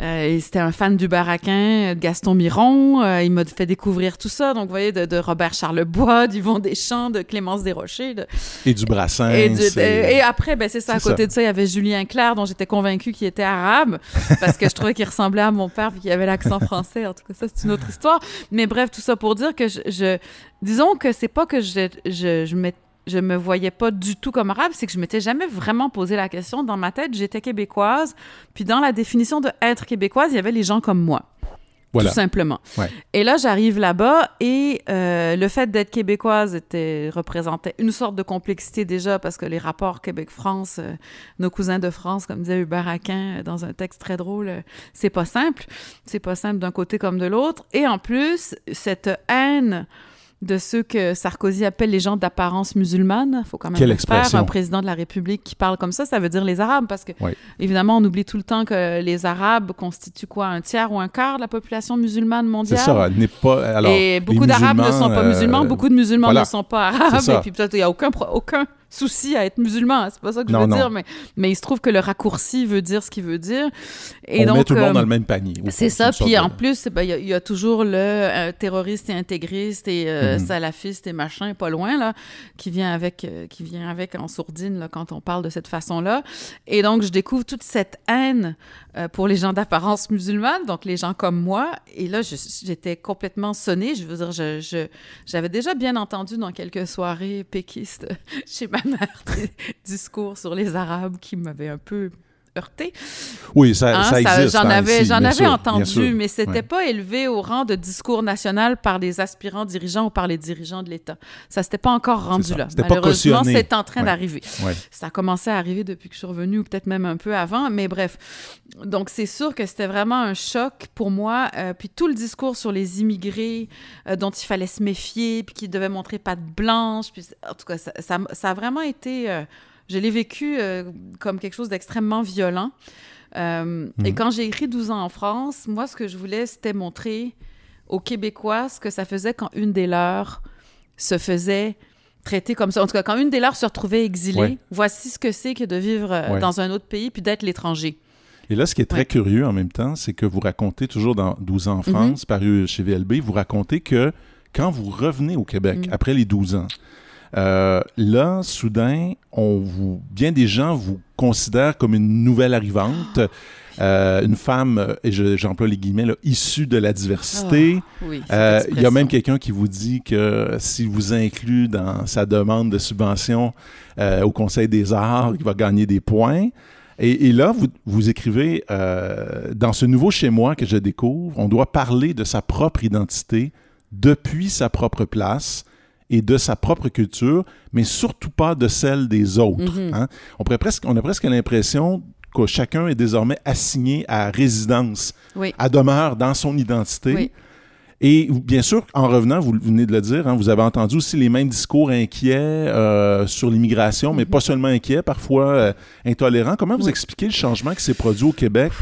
et c'était un fan du Baraquin, de Gaston Miron. Euh, il m'a fait découvrir tout ça. Donc, vous voyez, de, de Robert Charlebois, d'Yvon Deschamps, de Clémence Desrochers. De, Et du brassin. et, du- et après, ben, c'est ça. À côté ça. de ça, il y avait Julien Clerc, dont j'étais convaincue qu'il était arabe, parce que je trouvais qu'il ressemblait à mon père, puis qu'il avait l'accent français. En tout cas, ça, c'est une autre histoire. Mais bref, tout ça pour dire que je. je- disons que c'est pas que je, je, je, je me voyais pas du tout comme arabe, c'est que je m'étais jamais vraiment posé la question. Dans ma tête, j'étais québécoise, puis dans la définition de être québécoise, il y avait les gens comme moi. Voilà. Tout simplement. Ouais. Et là, j'arrive là-bas et euh, le fait d'être québécoise était, représentait une sorte de complexité déjà parce que les rapports Québec-France, euh, nos cousins de France, comme disait Hubert Aquin euh, dans un texte très drôle, euh, c'est pas simple. C'est pas simple d'un côté comme de l'autre. Et en plus, cette haine de ceux que Sarkozy appelle les gens d'apparence musulmane. Il faut quand même Quelle faire. Un président de la République qui parle comme ça, ça veut dire les Arabes. Parce que, Oui. évidemment, on oublie tout le temps que les Arabes constituent quoi Un tiers ou un quart de la population musulmane C'est mondiale? ça, elle n'est pas. Alors, et beaucoup d'Arabes ne sont pas musulmans, euh, beaucoup de musulmans voilà. ne sont pas arabes. C'est ça. Et puis peut-être il n'y a aucun, aucun souci à être musulman. C'est pas ça que je Non, veux non. dire, mais, mais il se trouve que le raccourci veut dire ce qu'il veut dire. Et on donc, met tout le euh, monde dans le même panier. c'est ça. Puis de- en plus, ben, il y a- il y, a toujours le euh, terroriste et intégriste et euh, Mhm. salafiste et machin, pas loin, là, qui vient avec, euh, qui vient avec en sourdine quand on parle de cette façon-là. Et donc, je découvre toute cette haine euh, pour les gens d'apparence musulmane, donc les gens comme moi. Et là, j'étais complètement sonnée. Je veux dire, j'avais déjà bien entendu dans quelques soirées péquistes chez ma mère des discours sur les Arabes qui m'avaient un peu heurté. Oui, ça, Hein, ça existe. J'en hein, avais, j'en avais sûr, entendu, mais c'était Ouais. pas élevé au rang de discours national par les aspirants dirigeants ou par les dirigeants de l'État. Ça s'était pas encore rendu là. Malheureusement, c'est en train Ouais. d'arriver. Ouais. Ça a commencé à arriver depuis que je suis revenue, ou peut-être même un peu avant, mais bref. Donc, c'est sûr que c'était vraiment un choc pour moi. Euh, puis tout le discours sur les immigrés euh, dont il fallait se méfier, puis qui devaient montrer patte blanche, puis en tout cas, ça, ça, ça a vraiment été... euh, je l'ai vécu euh, comme quelque chose d'extrêmement violent. Euh, Et quand j'ai écrit 12 ans en France, moi, ce que je voulais, c'était montrer aux Québécois ce que ça faisait quand une des leurs se faisait traitées comme ça. En tout cas, quand une des leurs se retrouvait exilée, Ouais. voici ce que c'est que de vivre euh, Ouais. dans un autre pays puis d'être l'étranger. Et là, ce qui est très Ouais. curieux en même temps, c'est que vous racontez toujours dans 12 ans en Mhm. France, paru chez VLB, vous racontez que quand vous revenez au Québec Mhm. après les 12 ans, euh, là, soudain, on vous, bien des gens vous considèrent comme une nouvelle arrivante, euh, une femme, euh, et je- j'emploie les guillemets, là, issue de la diversité. Oui. Euh, Il y a même quelqu'un qui vous dit que s'il vous inclut dans sa demande de subvention euh, au Conseil des arts, il va gagner des points. Et, et là, vous, vous écrivez, dans ce nouveau chez moi que je découvre, on doit parler de sa propre identité depuis sa propre place et de sa propre culture, mais surtout pas de celle des autres. Mhm. hein. On, pourrait presque, on a presque l'impression que chacun est désormais assigné à résidence, Oui. à demeure dans son identité. Oui. Et bien sûr, en revenant, vous venez de le dire, hein, vous avez entendu aussi les mêmes discours inquiets euh, sur l'immigration, mais Mhm. pas seulement inquiets, parfois euh, intolérants. Comment vous Oui. expliquez le changement qui s'est produit au Québec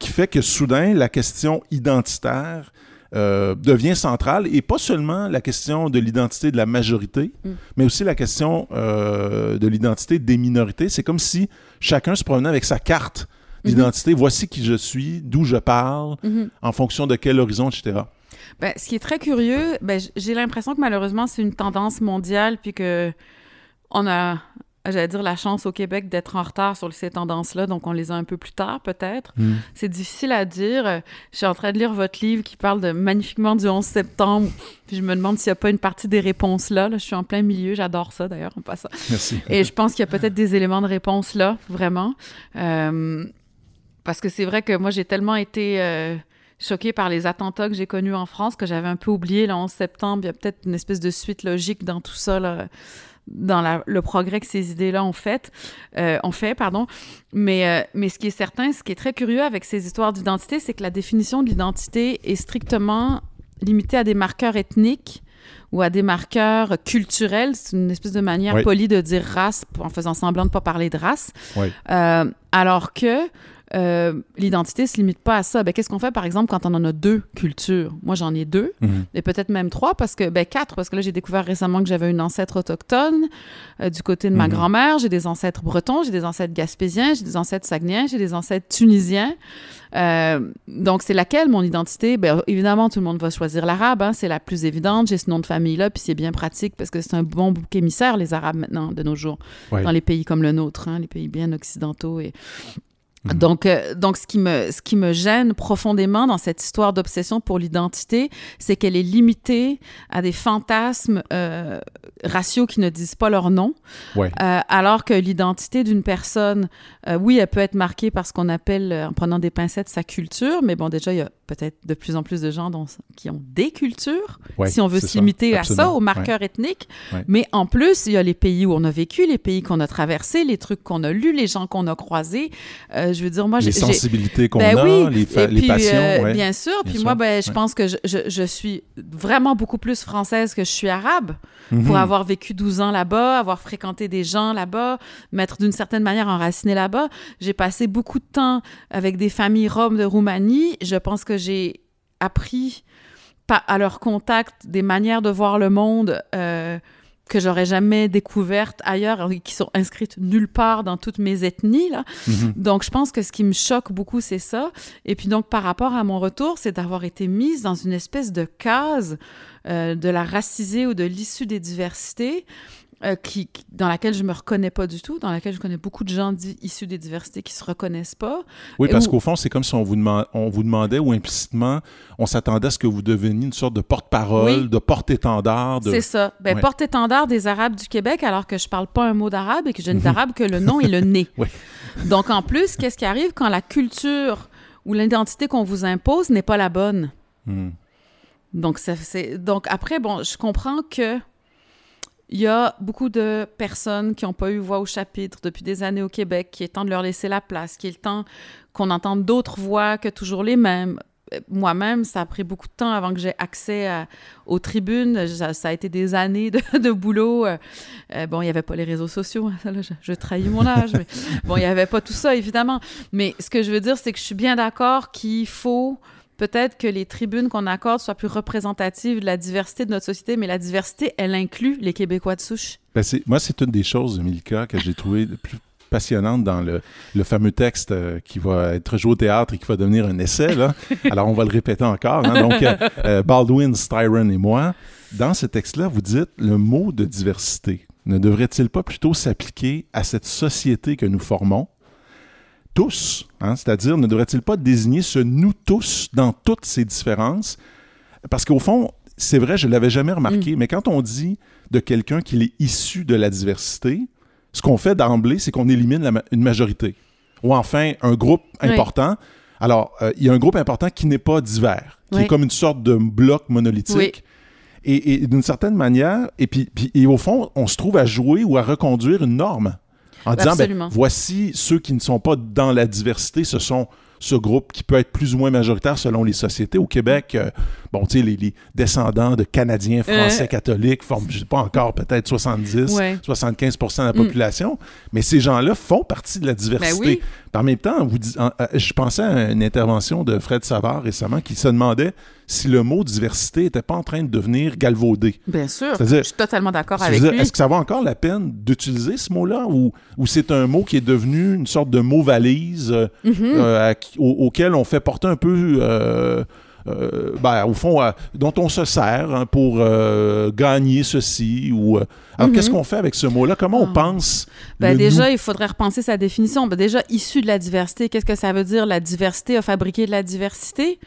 qui fait que soudain, la question identitaire euh, devient centrale et pas seulement la question de l'identité de la majorité, Mm. mais aussi la question euh, de l'identité des minorités. C'est comme si chacun se promenait avec sa carte Mhm. d'identité. Voici qui je suis, d'où je parle, Mhm. en fonction de quel horizon, etc. Ben, ce qui est très curieux, ben, j'ai l'impression que malheureusement, c'est une tendance mondiale, puis que on a, j'allais dire, la chance au Québec d'être en retard sur ces tendances-là, donc on les a un peu plus tard, peut-être. C'est difficile à dire. Je suis en train de lire votre livre qui parle de magnifiquement du 11 septembre, puis je me demande s'il n'y a pas une partie des réponses là. là. Je suis en plein milieu, j'adore ça d'ailleurs, en passant. Merci. Et je pense qu'il y a peut-être des éléments de réponse là, vraiment. Euh, parce que c'est vrai que moi, j'ai tellement été euh, choquée par les attentats que j'ai connus en France que j'avais un peu oublié le 11 septembre. Il y a peut-être une espèce de suite logique dans tout ça, là, dans la- le progrès que ces idées-là ont fait. euh, ont fait pardon. Mais, euh, mais ce qui est certain, ce qui est très curieux avec ces histoires d'identité, c'est que la définition de l'identité est strictement limitée à des marqueurs ethniques ou à des marqueurs culturels. C'est une espèce de manière Oui. polie de dire race en faisant semblant de ne pas parler de race. Oui. Euh, alors que euh, l'identité se limite pas à ça. Ben, Qu'est-ce qu'on fait, par exemple, quand on en a deux cultures? Moi, j'en ai deux, Mhm. et peut-être même trois, parce que, ben, quatre, parce que là, j'ai découvert récemment que j'avais une ancêtre autochtone euh, du côté de ma Mhm. grand-mère, j'ai des ancêtres bretons, j'ai des ancêtres gaspésiens, j'ai des ancêtres sagueniens, j'ai des ancêtres tunisiens. Euh, donc, c'est laquelle mon identité? Ben, évidemment, tout le monde va choisir l'arabe, hein, c'est la plus évidente. J'ai ce nom de famille-là, puis c'est bien pratique parce que c'est un bon bouc émissaire, les arabes, maintenant, de nos jours, Ouais. dans les pays comme le nôtre, hein, les pays bien occidentaux. Et... Mhm. Donc, euh, donc ce, qui me, ce qui me gêne profondément dans cette histoire d'obsession pour l'identité, c'est qu'elle est limitée à des fantasmes euh, raciaux qui ne disent pas leur nom, Ouais. euh, alors que l'identité d'une personne, euh, oui, elle peut être marquée par ce qu'on appelle, euh, en prenant des pincettes, sa culture, mais bon, déjà, il y a peut-être de plus en plus de gens dont- qui ont des cultures, Ouais, si on veut limiter à ça, aux marqueurs ethniques. Ouais. Mais en plus, il y a les pays où on a vécu, les pays qu'on a traversés, les trucs qu'on a lus, les gens qu'on a croisés. Euh, je veux dire, moi, les j'ai... j'ai- sensibilités qu'on ben a, oui, les, fa- les puis, passions. euh. Bien sûr. Bien puis sûr, moi, ben, je pense que je, je- je suis vraiment beaucoup plus française que je suis arabe Mhm. pour avoir vécu 12 ans là-bas, avoir fréquenté des gens là-bas, m'être d'une certaine manière enracinée là-bas. J'ai passé beaucoup de temps avec des familles roms de Roumanie. Je pense que j'ai appris à leur contact des manières de voir le monde euh, que j'aurais jamais découvertes ailleurs, et qui sont inscrites nulle part dans toutes mes ethnies. Là. Mhm. Donc, je pense que ce qui me choque beaucoup, c'est ça. Et puis, donc, par rapport à mon retour, c'est d'avoir été mise dans une espèce de case euh, de la racisée ou de l'issue des diversités. Euh, qui, qui- dans laquelle je me reconnais pas du tout, dans laquelle je connais beaucoup de gens issus des diversités qui se reconnaissent pas. Oui, parce où- qu'au fond, c'est comme si on vous, deman- on vous demandait ou implicitement, on s'attendait à ce que vous deveniez une sorte de porte-parole, Oui. de porte-étendard. De... C'est ça. Ben, Ouais. porte-étendard des Arabes du Québec, alors que je parle pas un mot d'arabe et que je n'ai d'arabe que le nom et le nez. Oui. Donc, en plus, qu'est-ce qui arrive quand la culture ou l'identité qu'on vous impose n'est pas la bonne? Mhm. Donc, ça. Donc, après, bon, je comprends que il y a beaucoup de personnes qui n'ont pas eu voix au chapitre depuis des années au Québec, qui est temps de leur laisser la place, qui est le temps qu'on entende d'autres voix que toujours les mêmes. Euh, Moi-même, ça a pris beaucoup de temps avant que j'ai accès à- aux tribunes. Ça, ça a été des années de, de boulot. Euh, euh, bon, il n'y avait pas les réseaux sociaux. hein, ça, là, je, je trahis mon âge. mais bon, il n'y avait pas tout ça, évidemment. Mais ce que je veux dire, c'est que je suis bien d'accord qu'il faut peut-être que les tribunes qu'on accorde soient plus représentatives de la diversité de notre société, mais la diversité, elle inclut les Québécois de souche. Ben, c'est- moi, c'est une des choses, Milka, que j'ai trouvé le plus passionnante dans le, le fameux texte euh, qui va être joué au théâtre et qui va devenir un essai. Là. Alors, on va le répéter encore. hein. Donc, euh, euh, Baldwin, Styron et moi, dans ce texte-là, vous dites le mot de diversité ne devrait-il pas plutôt s'appliquer à cette société que nous formons? Tous, hein, c'est-à-dire ne devrait-il pas désigner ce nous tous dans toutes ces différences? Parce qu'au fond, c'est vrai, je ne l'avais jamais remarqué, mais quand on dit de quelqu'un qu'il est issu de la diversité, ce qu'on fait d'emblée, c'est qu'on élimine la ma- une majorité. Ou enfin, un groupe Oui. important. Alors, euh, il y a un groupe important qui n'est pas divers, qui Oui. est comme une sorte de bloc monolithique. Oui. Et, et d'une certaine manière, et puis, puis- et au fond, on se trouve à jouer ou à reconduire une norme. En disant, ben, voici ceux qui ne sont pas dans la diversité, ce sont ce groupe qui peut être plus ou moins majoritaire selon les sociétés. Au Québec, euh, bon, tu sais, les, les descendants de Canadiens français Euh. catholiques forment, je sais pas encore, peut-être 70, Ouais. 75% de la Mm. population, mais ces gens-là font partie de la diversité. Ben oui. En même temps, vous dis- en- euh, je pensais à une intervention de Fred Savard récemment qui se demandait si le mot diversité n'était pas en train de devenir galvaudé. Bien sûr. Je suis totalement d'accord avec dire, lui. Est-ce que ça vaut encore la peine d'utiliser ce mot-là ou, ou c'est un mot qui est devenu une sorte de mot valise euh, Mhm. euh, au- auquel on fait porter un peu, euh, ben, au fond, à- dont on se sert hein, pour euh, gagner ceci ou. euh, alors Mhm. qu'est-ce qu'on fait avec ce mot-là? Comment on Ah. pense Ben déjà, nous? il faudrait repenser sa définition. Ben déjà, issu de la diversité, qu'est-ce que ça veut dire? La diversité a fabriqué de la diversité?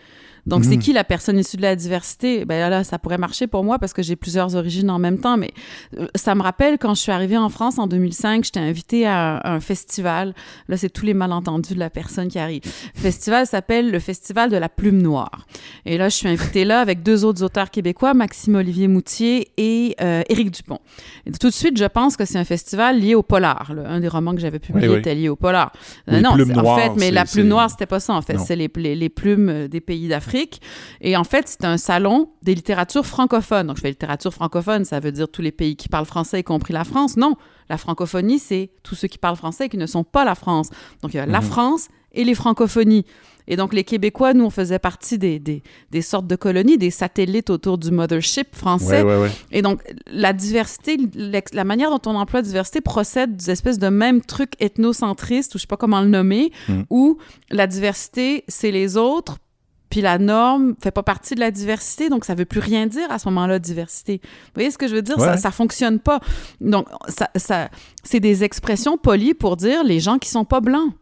Donc, c'est Mhm. qui la personne issue de la diversité? Ben là, ça pourrait marcher pour moi parce que j'ai plusieurs origines en même temps. Mais euh, ça me rappelle quand je suis arrivée en France en 2005, j'étais invitée à un, un festival. Là, c'est tous les malentendus de la personne qui arrive. Le festival s'appelle le Festival de la Plume Noire. Et là, je suis invitée là avec deux autres auteurs québécois, Maxime Olivier Moutier et euh, Éric Dupont. Et tout de suite, je pense que c'est un festival lié au polar. là. Un des romans que j'avais publié Oui, oui. était lié au polar. Euh, non, en fait, mais la plume noire, c'était pas ça, en fait. C'est les, les, les plumes des pays d'Afrique. Et en fait, c'est un salon des littératures francophones. Donc, je fais littérature francophone, ça veut dire tous les pays qui parlent français, y compris la France. Non, la francophonie, c'est tous ceux qui parlent français et qui ne sont pas la France. Donc, il y a la Mhm. France et les francophonies. Et donc, les Québécois, nous, on faisait partie des, des, des sortes de colonies, des satellites autour du mothership français. Ouais, ouais, ouais. Et donc, la diversité, la manière dont on emploie diversité procède des espèces de même truc ethnocentriste, ou je sais pas comment le nommer, Mm. où la diversité, c'est les autres, puis la norme fait pas partie de la diversité, donc ça veut plus rien dire à ce moment-là, diversité. Vous voyez ce que je veux dire? Ouais. Ça, ça fonctionne pas. Donc, ça, ça, c'est des expressions polies pour dire les gens qui sont pas blancs.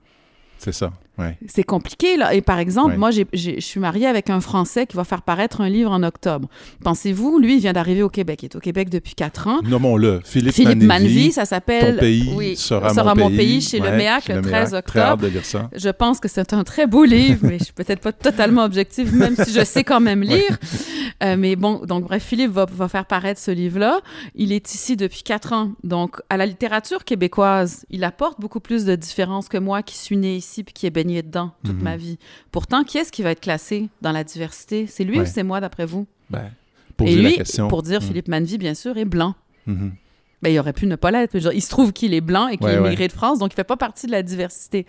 C'est ça. Ouais. C'est compliqué, là. Et par exemple, Ouais. moi, je suis mariée avec un Français qui va faire paraître un livre en octobre. Pensez-vous, lui, il vient d'arriver au Québec. Il est au Québec depuis quatre ans. Nommons-le. Philippe, Philippe ça s'appelle ton pays oui, sera, mon, pays. chez le MEAC le 13 MEAC. Très octobre. hâte de lire ça. Je pense que c'est un très beau livre, mais je suis peut-être pas totalement objective, même si je sais quand même lire. Euh, mais bon, donc bref, Philippe va, va faire paraître ce livre-là. Il est ici depuis quatre ans. Donc, à la littérature québécoise, il apporte beaucoup plus de différences que moi qui suis née ici puis qui ai baigné dedans toute Mhm. ma vie. Pourtant, qui est-ce qui va être classé dans la diversité? C'est lui Ouais. ou c'est moi, d'après vous? Ben, poser Et lui, la question. pour dire Mm. Philippe Manvy, bien sûr, est blanc. Mhm. Ben, il aurait pu ne pas l'être. Il se trouve qu'il est blanc et qu'il Ouais, est ouais. immigré de France, donc il fait pas partie de la diversité.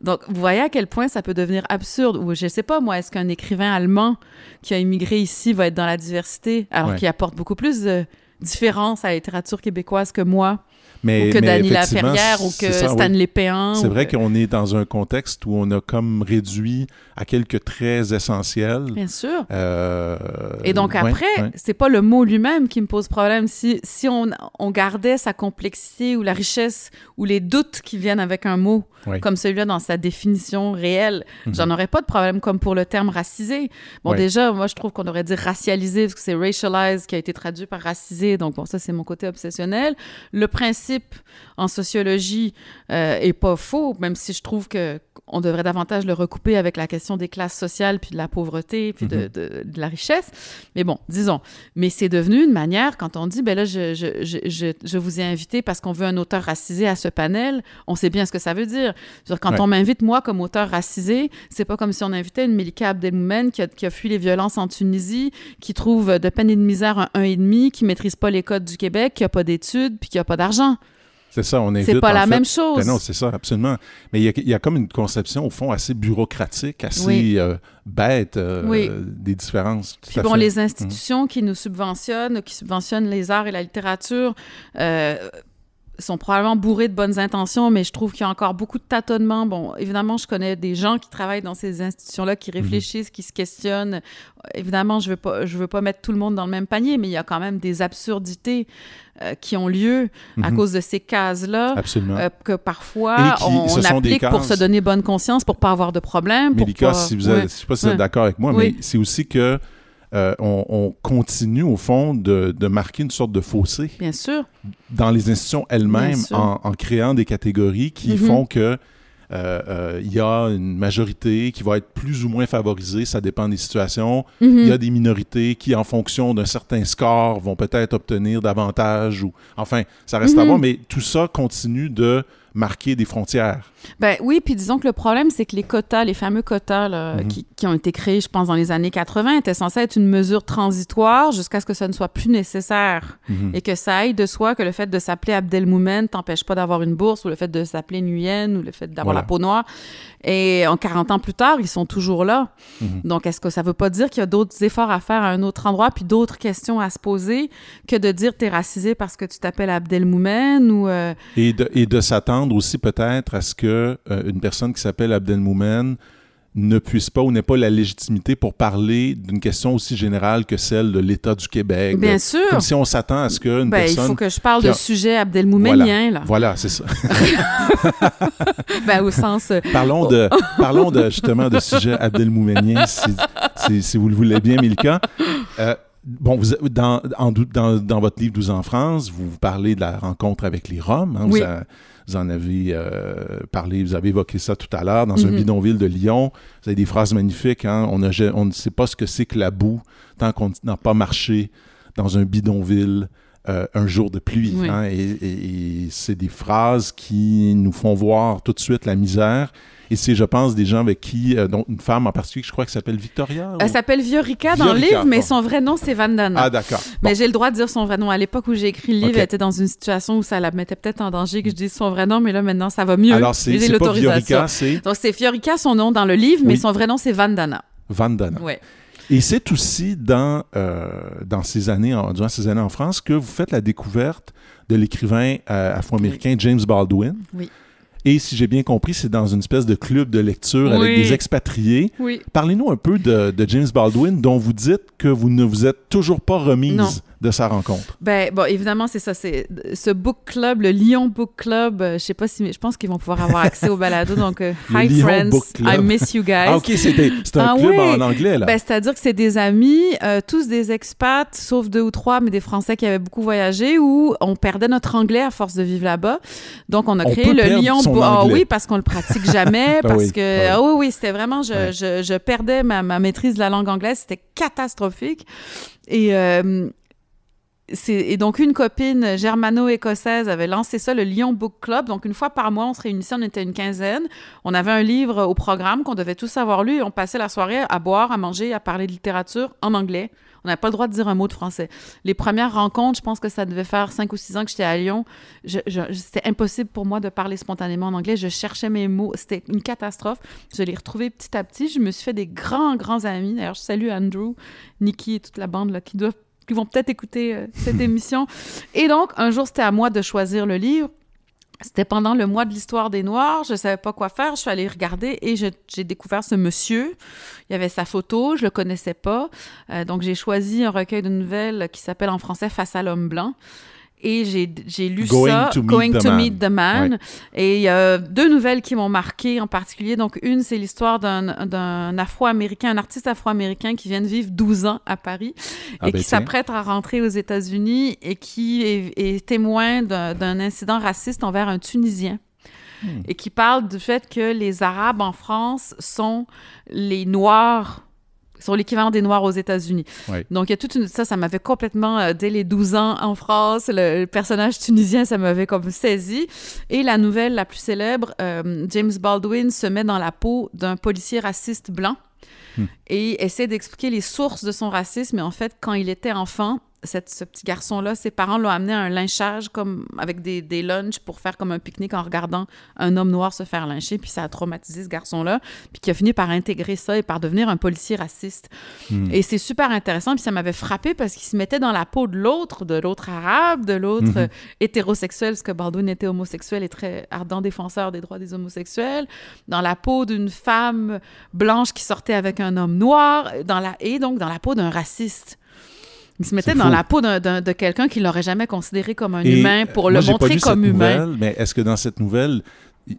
Donc, vous voyez à quel point ça peut devenir absurde. Ou je sais pas, moi, est-ce qu'un écrivain allemand qui a immigré ici va être dans la diversité, alors Ouais. qu'il apporte beaucoup plus de différence à la littérature québécoise que moi, Mais, ou que effectivement, Laferrière, ou que ça, oui. Stanley Péan. C'est ou vrai qu'on est dans un contexte où on a comme réduit à quelques traits essentiels. Bien sûr. Euh, Et donc après, ouais. c'est pas le mot lui-même qui me pose problème. Si, si on, on gardait sa complexité ou la richesse ou les doutes qui viennent avec un mot, comme celui-là dans sa définition réelle, Mhm. j'en aurais pas de problème comme pour le terme racisé. Bon, déjà, moi, je trouve qu'on aurait dit racialisé parce que c'est racialized qui a été traduit par racisé. Donc, bon, ça, c'est mon côté obsessionnel. Le principe en sociologie euh, est pas faux, même si je trouve que on devrait davantage le recouper avec la question des classes sociales, puis de la pauvreté, puis de, Mhm. de- de la richesse. Mais bon, disons. Mais c'est devenu une manière, quand on dit, ben là, je, je, je, je, vous ai invité parce qu'on veut un auteur racisé à ce panel, on sait bien ce que ça veut dire. Quand Ouais. on m'invite, moi, comme auteur racisé, c'est pas comme si on invitait une Melika Abdelmoumen qui a, qui a fui les violences en Tunisie, qui trouve de peine et de misère un 1,5, qui maîtrise pas les codes du Québec, qui a pas d'études, puis qui a pas d'argent. C'est ça, on évite. C'est pas en la fait- même chose. Ben non, c'est ça, absolument. Mais il y, a, il y a comme une conception, au fond, assez bureaucratique, assez Oui. euh, bête euh, Oui. des différences. Puis bon, fait. les institutions qui nous subventionnent, qui subventionnent les arts et la littérature, euh, sont probablement bourrées de bonnes intentions, mais je trouve qu'il y a encore beaucoup de tâtonnements. Bon, évidemment, je connais des gens qui travaillent dans ces institutions-là, qui réfléchissent, qui se questionnent. Évidemment, je veux pas, je veux pas mettre tout le monde dans le même panier, mais il y a quand même des absurdités euh, qui ont lieu à Mhm. cause de ces cases-là. Absolument. euh, que parfois qui- on, on applique pour se donner bonne conscience, pour pas avoir de problème. pour pas- si vous Ouais. êtes, je sais pas si vous êtes Ouais. d'accord avec moi, Oui. mais c'est aussi que euh, on, on continue, au fond, de, de marquer une sorte de fossé Bien sûr. dans les institutions elles-mêmes en, en créant des catégories qui Mhm. font que euh, euh, il y a une majorité qui va être plus ou moins favorisée, ça dépend des situations. Mhm. Il y a des minorités qui, en fonction d'un certain score, vont peut-être obtenir davantage. Ou... Enfin, ça reste à Mhm. voir, mais tout ça continue de marquer des frontières. Ben oui, puis disons que le problème, c'est que les quotas, les fameux quotas là, Mhm. qui, qui ont été créés, je pense, dans les années 80, étaient censés être une mesure transitoire jusqu'à ce que ça ne soit plus nécessaire. Mhm. Et que ça aille de soi que le fait de s'appeler Abdelmoumen t'empêche pas d'avoir une bourse, ou le fait de s'appeler Nuyen, ou le fait d'avoir Voilà. la peau noire. Et en 40 ans plus tard, ils sont toujours là. Mhm. Donc, est-ce que ça veut pas dire qu'il y a d'autres efforts à faire à un autre endroit, puis d'autres questions à se poser que de dire t'es racisé parce que tu t'appelles Abdelmoumen ou... euh, Et de, et de s'attendre aussi peut-être à ce que euh, une personne qui s'appelle Abdelmoumen ne puisse pas ou n'ait pas la légitimité pour parler d'une question aussi générale que celle de l'État du Québec. Bien sûr! Comme si on s'attend à ce qu'une Ben, il personne... faut que je parle qui de a- sujet abdelmoumenien, là. Voilà, c'est ça. Ben, au sens... euh, Parlons de, parlons de, justement de sujet abdelmoumenien, si, si, si vous le voulez bien, Milka. Euh, bon, vous, dans, en dans, dans votre livre 12 ans en France, vous, vous parlez de la rencontre avec les Roms. hein, Oui. vous, a- vous en avez euh, parlé, vous avez évoqué ça tout à l'heure, dans un Mhm. bidonville de Lyon. Vous avez des phrases magnifiques. hein, on, a- on ne sait pas ce que c'est que la boue tant qu'on n'a pas marché dans un bidonville euh, un jour de pluie. Oui. hein, et et- et c'est des phrases qui nous font voir tout de suite la misère. Et c'est, je pense, des gens avec qui, euh, dont une femme en particulier, je crois, qui s'appelle Victoria. Elle ou- s'appelle Viorica dans le Viorica, livre, mais son vrai nom, c'est Vandana. Ah, d'accord. Bon. Mais j'ai le droit de dire son vrai nom. À l'époque où j'ai écrit le livre, elle était dans une situation où ça la mettait peut-être en danger que je dise son vrai nom, mais là, maintenant, ça va mieux. Alors, c'est, pas. Viorica, c'est Donc, c'est Fiorica, son nom dans le livre, mais Oui. son vrai nom, c'est Vandana. Vandana. Ouais. Et c'est aussi dans, euh, dans ces années, en, durant ces années en France, que vous faites la découverte de l'écrivain euh, afro-américain James Baldwin. Oui. Et si j'ai bien compris, c'est dans une espèce de club de lecture avec des expatriés. Oui. Parlez-nous un peu de, de James Baldwin, dont vous dites que vous ne vous êtes toujours pas remise Non. De sa rencontre? Ben, bon, évidemment, c'est ça. C'est ce book club, le Lyon Book Club. euh, je sais pas si, je pense qu'ils vont pouvoir avoir accès au balado. Donc, euh, hi Lyon friends, Book Club. I miss you guys. Ah, OK, c'était, c'est un Ah club oui. en anglais, là. Ben, C'est-à-dire que c'est des amis, euh, tous des expats, sauf deux ou trois, mais des Français qui avaient beaucoup voyagé, où on perdait notre anglais à force de vivre là-bas. Donc, on a On créé le Lyon... son Bo- Ah oui, parce qu'on le pratique jamais, Ben parce oui, que... oui. Ah oui, oui, c'était vraiment... Je, Ouais. je, je perdais ma, ma maîtrise de la langue anglaise. C'était catastrophique. Et... euh, et donc, une copine germano-écossaise avait lancé ça, le Lyon Book Club. Donc, une fois par mois, on se réunissait, on était une quinzaine. On avait un livre au programme qu'on devait tous avoir lu et on passait la soirée à boire, à manger, à parler de littérature en anglais. On n'avait pas le droit de dire un mot de français. Les premières rencontres, je pense que ça devait faire cinq ou six ans que j'étais à Lyon. C'était impossible pour moi de parler spontanément en anglais. Je cherchais mes mots. C'était une catastrophe. Je l'ai retrouvé petit à petit. Je me suis fait des grands, grands amis. D'ailleurs, je salue Andrew, Nikki et toute la bande là, qui doivent qui vont peut-être écouter euh, cette émission. Et donc, un jour, c'était à moi de choisir le livre. C'était pendant le mois de l'histoire des Noirs. Je savais pas quoi faire. Je suis allée regarder et j'ai découvert ce monsieur. Il y avait sa photo. Je le connaissais pas. Euh, donc, j'ai choisi un recueil de nouvelles qui s'appelle en français Face à l'homme blanc. Et j'ai lu Going ça, to Going to man. Meet the Man. Et il y a deux nouvelles qui m'ont marqué en particulier. Donc, une, c'est l'histoire d'un Afro-Américain, un artiste Afro-Américain qui vient de vivre 12 ans à Paris Ah et ben qui s'apprête à rentrer aux États-Unis et qui est, est témoin d'un d'un incident raciste envers un Tunisien. Hmm. Et qui parle du fait que les Arabes en France sont les Noirs sont l'équivalent des Noirs aux États-Unis. Oui. Donc, il y a toute une... Ça, ça m'avait complètement, euh, dès les 12 ans en France, le, le personnage tunisien, ça m'avait comme saisi. Et la nouvelle la plus célèbre, euh, James Baldwin se met dans la peau d'un policier raciste blanc Hmm. et essaie d'expliquer les sources de son racisme. Et en fait, quand il était enfant, cette, ce petit garçon-là, ses parents l'ont amené à un lynchage comme avec des, des lunchs pour faire comme un pique-nique en regardant un homme noir se faire lyncher, puis ça a traumatisé ce garçon-là, puis qui a fini par intégrer ça et par devenir un policier raciste. Hmm. Et c'est super intéressant, puis ça m'avait frappé parce qu'il se mettait dans la peau de l'autre, de l'autre arabe, de l'autre Mhm. euh, hétérosexuel, parce que Baldwin était homosexuel et très ardent défenseur des droits des homosexuels, dans la peau d'une femme blanche qui sortait avec un homme noir, dans la, et donc dans la peau d'un raciste. Il se mettait dans fou. la peau d'un- de quelqu'un qu'il n'aurait jamais considéré comme un Et, humain pour le pas montrer comme cette humain. nouvelle, mais est-ce que dans cette nouvelle,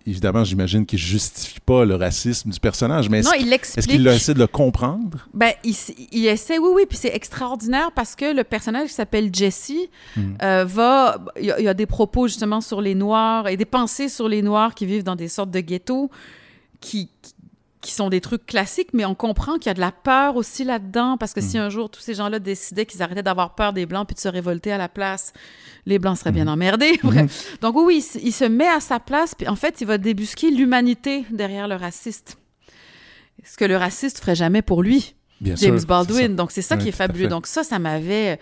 évidemment, j'imagine qu'il justifie pas le racisme du personnage, mais est-ce Non, il est-ce l'explique. qu'il essaie de le comprendre? Ben, il, il essaie, oui, oui, puis c'est extraordinaire parce que le personnage qui s'appelle Jesse Hmm. euh, va. Il y, a, il y a des propos justement sur les Noirs et des pensées sur les Noirs qui vivent dans des sortes de ghettos qui, qui, qui sont des trucs classiques, mais on comprend qu'il y a de la peur aussi là-dedans parce que si un jour tous ces gens-là décidaient qu'ils arrêtaient d'avoir peur des Blancs puis de se révolter à la place, les Blancs seraient bien emmerdés. Bref. Donc, oui, il, se- il se met à sa place, puis en fait, il va débusquer l'humanité derrière le raciste. Ce que le raciste ferait jamais pour lui. Bien James sûr, Baldwin. Donc, c'est ça Oui, qui est fabuleux. Donc, ça, ça m'avait.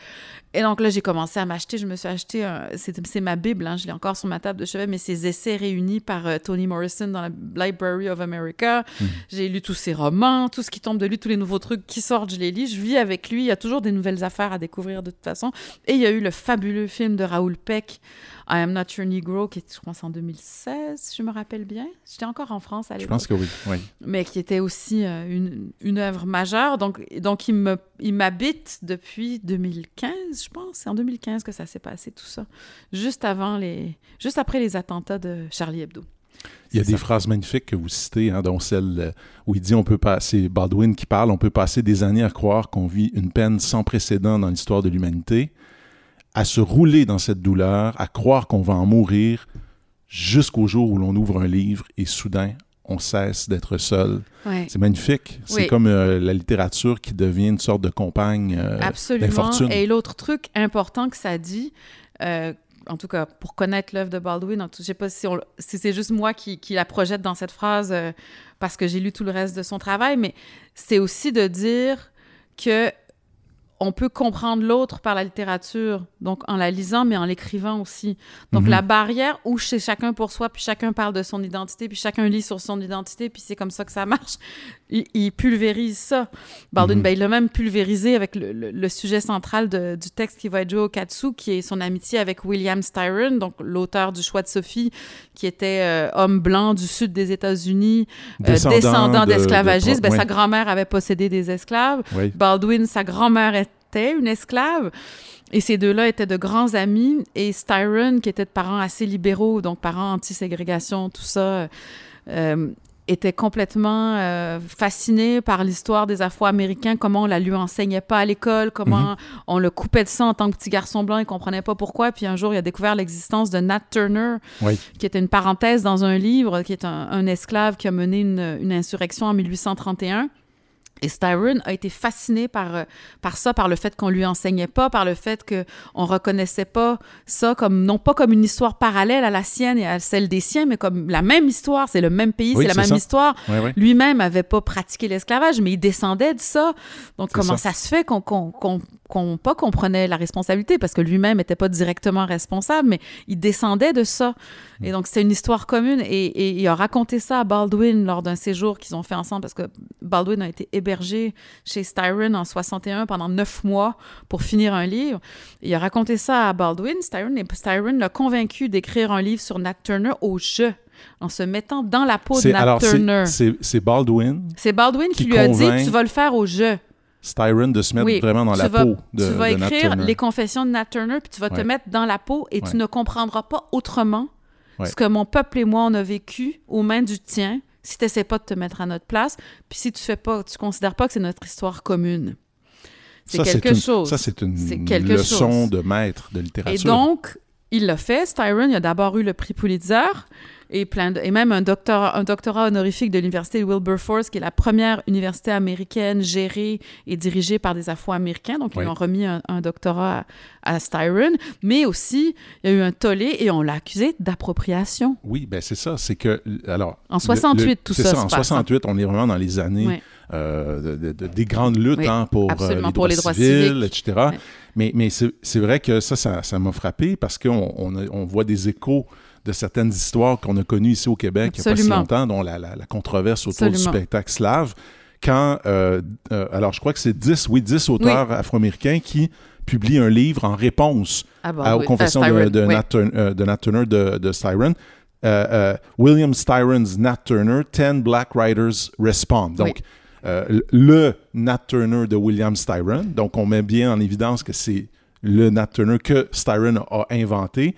Et donc là, j'ai commencé à m'acheter. Je me suis acheté. un- C'est ma Bible, hein, je l'ai encore sur ma table de chevet, mais ces essais réunis par euh, Toni Morrison dans la Library of America. Hmm. J'ai lu tous ses romans, tout ce qui tombe de lui, tous les nouveaux trucs qui sortent, je les lis. Je vis avec lui. Il y a toujours des nouvelles affaires à découvrir de toute façon. Et il y a eu le fabuleux film de Raoul Peck, I Am Not Your Negro, qui est, je pense, en 2016, si je me rappelle bien. J'étais encore en France à Je l'époque pense que oui. oui. mais qui était aussi euh, une, une œuvre majeure. Donc, donc il me, il m'habite depuis 2015, je pense. C'est en 2015 que ça s'est passé, tout ça. Juste avant les... Juste après les attentats de Charlie Hebdo. Il y a des ça. phrases magnifiques que vous citez, hein, dont celle euh, où il dit on peut passer, Baldwin qui parle, on peut passer des années à croire qu'on vit une peine sans précédent dans l'histoire de l'humanité, à se rouler dans cette douleur, à croire qu'on va en mourir, jusqu'au jour où l'on ouvre un livre et soudain on cesse d'être seul. Ouais. C'est magnifique. C'est comme euh, la littérature qui devient une sorte de compagne euh, Absolument. d'infortune. Et l'autre truc important que ça dit, euh, en tout cas pour connaître l'œuvre de Baldwin, je sais pas si, c'est juste moi qui, qui la projette dans cette phrase euh, parce que j'ai lu tout le reste de son travail, mais c'est aussi de dire que on peut comprendre l'autre par la littérature, donc en la lisant, mais en l'écrivant aussi. Donc Mhm. la barrière où c'est chacun pour soi, puis chacun parle de son identité, puis chacun lit sur son identité, puis c'est comme ça que ça marche. Il, il pulvérise ça. Baldwin, Mhm. ben, il l'a même pulvérisé avec le, le- le sujet central de- du texte qui va être joué au Katsu, qui est son amitié avec William Styron, donc l'auteur du choix de Sophie, qui était euh, homme blanc du sud des États-Unis, euh, Descendant descendant de- de- d'esclavagistes. Ben, ouais. Sa grand-mère avait possédé des esclaves. Oui. Baldwin, sa grand-mère était une esclave. Et ces deux-là étaient de grands amis. Et Styron, qui était de parents assez libéraux, donc parents anti-ségrégation, tout ça, euh, était complètement euh, fasciné par l'histoire des Afro-Américains, comment on la lui enseignait pas à l'école, comment on le coupait de ça en tant que petit garçon blanc, il comprenait pas pourquoi. Puis un jour, il a découvert l'existence de Nat Turner, Oui. qui était une parenthèse dans un livre, qui est un, un esclave qui a mené une, une insurrection en 1831. Et Styron a été fasciné par, euh, par ça, par le fait qu'on lui enseignait pas, par le fait qu'on reconnaissait pas ça comme, non pas comme une histoire parallèle à la sienne et à celle des siens, mais comme la même histoire, c'est le même pays, Oui, c'est la même ça. histoire. Oui, oui. Lui-même avait pas pratiqué l'esclavage, mais il descendait de ça. Donc, comment ça. ça. se fait qu'on, qu'on, qu'on, pas qu'on prenait la responsabilité, parce que lui-même n'était pas directement responsable, mais il descendait de ça. Et donc, c'est une histoire commune. Et, et il a raconté ça à Baldwin lors d'un séjour qu'ils ont fait ensemble, parce que Baldwin a été hébergé chez Styron en 61 pendant neuf mois pour finir un livre. Et il a raconté ça à Baldwin, Styron, et Styron l'a convaincu d'écrire un livre sur Nat Turner au jeu, en se mettant dans la peau de Nat alors, Turner. c'est Baldwin, C'est Baldwin qui, qui lui a dit tu vas le faire au jeu. Styron, de se mettre Oui, vraiment dans la vas- peau de, tu vas de écrire les confessions de Nat Turner, puis tu vas te mettre dans la peau et Ouais. tu ne comprendras pas autrement ce que mon peuple et moi on a vécu aux mains du tien si tu n'essaies pas de te mettre à notre place, puis si tu fais pas, tu considères pas que c'est notre histoire commune. C'est quelque une- chose. Ça, c'est une leçon chose. de maître de littérature. Et donc, il l'a fait. Styron, il a d'abord eu le prix Pulitzer et, plein de- et même un doctorat, un doctorat honorifique de l'université Wilberforce, qui est la première université américaine gérée et dirigée par des Afro-Américains. Donc, Oui. ils ont remis un, un doctorat à, à Styron. Mais aussi, il y a eu un tollé et on l'a accusé d'appropriation. Oui, ben c'est ça. C'est que, alors. En le- 68, le- tout ça ça. se en passe, hein. 68, on est vraiment dans les années euh, de- de- de- des grandes luttes Oui, hein, pour, euh, les pour droits les droits civils, etc. Ouais. Mais, mais c'est vrai que ça, ça m'a frappé parce qu'on on, on voit des échos de certaines histoires qu'on a connues ici au Québec il n'y a pas si Absolument. longtemps, dont la, la- la controverse autour du Absolument. spectacle slave. Quand, euh, euh, alors je crois que c'est 10, oui, 10 auteurs afro-américains qui publient un livre en réponse Ah, bah, à- aux oui. confessions de, Styron, de oui. Nat Turn- euh, de Nat Turner de, de Styron. Euh, William Styron's Nat Turner, 10 Black Writers Respond. Donc, le Nat Turner de William Styron. Donc, on met bien en évidence que c'est le Nat Turner que Styron a inventé.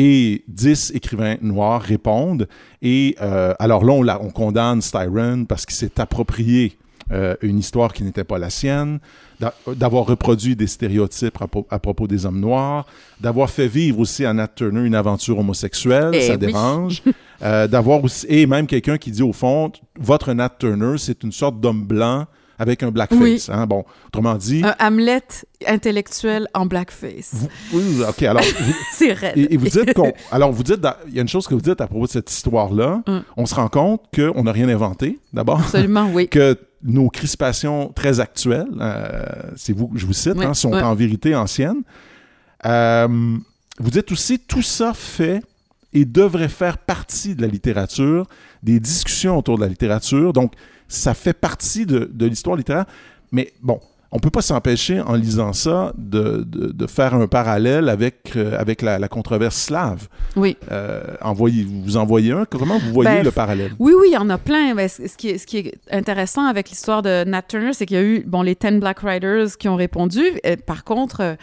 Et 10 écrivains noirs répondent. Et euh, alors là, on, la- on condamne Styron parce qu'il s'est approprié euh, une histoire qui n'était pas la sienne, d'a- d'avoir reproduit des stéréotypes à, pro- à propos des hommes noirs, d'avoir fait vivre aussi à Nat Turner une aventure homosexuelle, Eh ça oui. dérange. Euh, d'avoir aussi, et même quelqu'un qui dit au fond, votre Nat Turner, c'est une sorte d'homme blanc avec un blackface. Oui. hein? Bon, autrement dit, Un Hamlet intellectuel en blackface. vous- oui, ok, alors C'est raide. et, et vous dites qu'on. Alors, vous dites. Il y a une chose que vous dites à propos de cette histoire-là. Hum. On se rend compte qu'on n'a rien inventé, d'abord. Absolument, oui. Que nos crispations très actuelles, euh, c'est vous je vous cite, hein, sont en vérité anciennes. Euh, vous dites aussi tout ça fait et devrait faire partie de la littérature, des discussions autour de la littérature. Donc, ça fait partie de, de l'histoire littéraire. Mais bon, on peut pas s'empêcher, en lisant ça, de, de- de faire un parallèle avec, euh, avec la, la controverse slave. Oui. Euh, envoyez, vous en voyez un? Comment vous voyez Ben, le parallèle? Oui, oui, il y en a plein. Ben, ce, qui est, ce qui est intéressant avec l'histoire de Nat Turner, c'est qu'il y a eu bon, les 10 Black Riders qui ont répondu. Par contre, euh,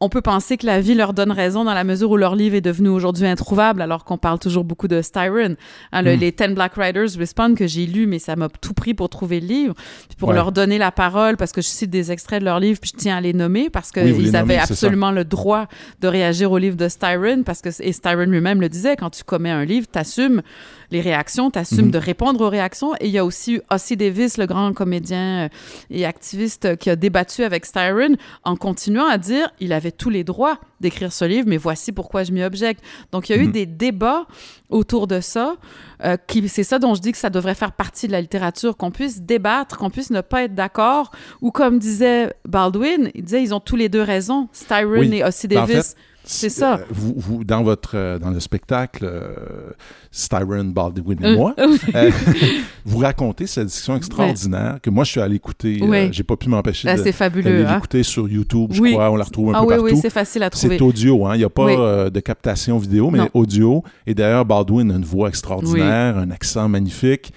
on, peut penser que la vie leur donne raison dans la mesure où leur livre est devenu aujourd'hui introuvable, alors qu'on parle toujours beaucoup de Styron. Hein, le- Mm. Les 10 Black Riders Respond que j'ai lu, mais ça m'a tout pris pour trouver le livre, puis pour Ouais. leur donner la parole, parce que je cite des extraits de leur livre, puis je tiens à les nommer, parce Oui, qu'ils avaient nommez, absolument le droit de réagir au livre de Styron, parce que, et Styron lui-même le disait, quand tu commets un livre, t'assumes les réactions, t'assumes Mhm. de répondre aux réactions. Et il y a aussi Ossie Davis, le grand comédien euh, et activiste qui a débattu avec Styron en continuant à dire il avait tous les droits d'écrire ce livre, mais voici pourquoi je m'y objecte. Donc il y a eu Mhm. des débats autour de ça. euh, qui c'est ça dont je dis que ça devrait faire partie de la littérature, qu'on puisse débattre, qu'on puisse ne pas être d'accord. Ou comme disait Baldwin, il disait ils ont tous les deux raison, Styron Oui. et Ossie Ben, en Davis. C'est ça. Euh, Vous, vous- dans, votre, euh, dans le spectacle, euh, Styron, Baldwin et Euh, moi, euh, vous racontez cette discussion extraordinaire que moi, je suis allé écouter. euh, Oui. J'ai pas pu m'empêcher Ah, de fabuleux. hein. l'écouter sur YouTube, je Oui. crois. On la retrouve un Ah peu oui, partout. oui, c'est facile à trouver. C'est audio, hein? il n'y a pas Oui. de captation vidéo, mais Non. audio. Et d'ailleurs, Baldwin a une voix extraordinaire, un accent magnifique.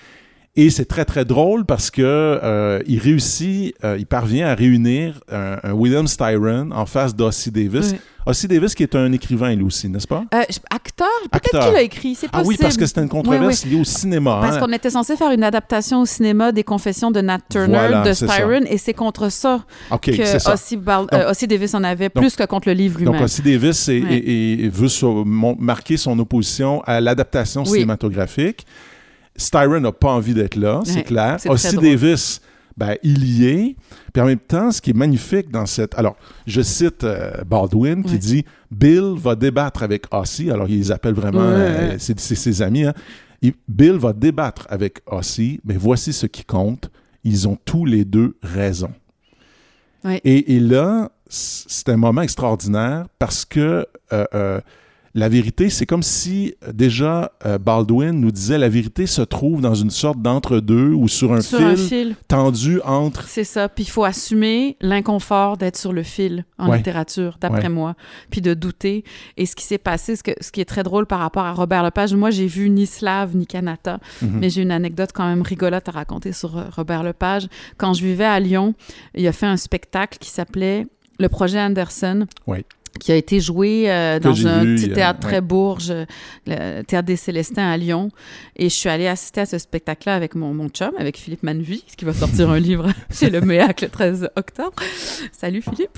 Et c'est très, très drôle parce que euh, il réussit, euh, il parvient à réunir un, un William Styron en face d'Ossie Davis. Oui. Ossie Davis qui est un écrivain, lui aussi, n'est-ce pas? Euh, acteur, peut-être qu'il a écrit, c'est Ah possible. oui, parce que c'était une controverse liée au cinéma. Parce hein. qu'on était censé faire une adaptation au cinéma des Confessions de Nat Turner Voilà, de. Styron, et c'est contre ça OK, que. Ossie, Bal- Donc- euh, Ossie Davis en avait plus que contre le livre Donc, lui-même. Ossie Davis est- Ouais. est- veut mon- marquer son opposition à l'adaptation cinématographique. Styron n'a pas envie d'être là, c'est Ouais, clair. drôle. Davis, ben, il y est. Puis en même temps, ce qui est magnifique dans cette... Alors, je cite euh, Baldwin qui Ouais. dit « Bill va débattre avec Ossie. » Alors, il les appelle vraiment... Ouais, euh, c'est ses amis. hein. Bill va débattre avec Ossie, mais voici ce qui compte. Ils ont tous les deux raison. Et, et là, c'est un moment extraordinaire parce que euh, la vérité, c'est comme si euh, déjà euh, Baldwin nous disait la vérité se trouve dans une sorte d'entre-deux ou sur un sur fil un fil, tendu entre. c'est ça. Puis il faut assumer l'inconfort d'être sur le fil en Ouais. littérature, d'après Ouais. moi, puis de douter. Et ce qui s'est passé, ce, que, ce qui est très drôle par rapport à Robert Lepage, moi j'ai vu ni Slave ni Kanata, Mhm. Mais j'ai une anecdote quand même rigolote à raconter sur euh, Robert Lepage. Quand je vivais à Lyon, il a fait un spectacle qui s'appelait Le projet Anderson. Oui. Qui a été joué euh, dans un vu, petit a- théâtre ouais. très bourge, euh, le théâtre des Célestins à Lyon. Et je suis allée assister à ce spectacle-là avec mon, mon chum, avec Philippe Manvie, qui va sortir un livre chez le MEAC le 13 octobre. Salut Philippe.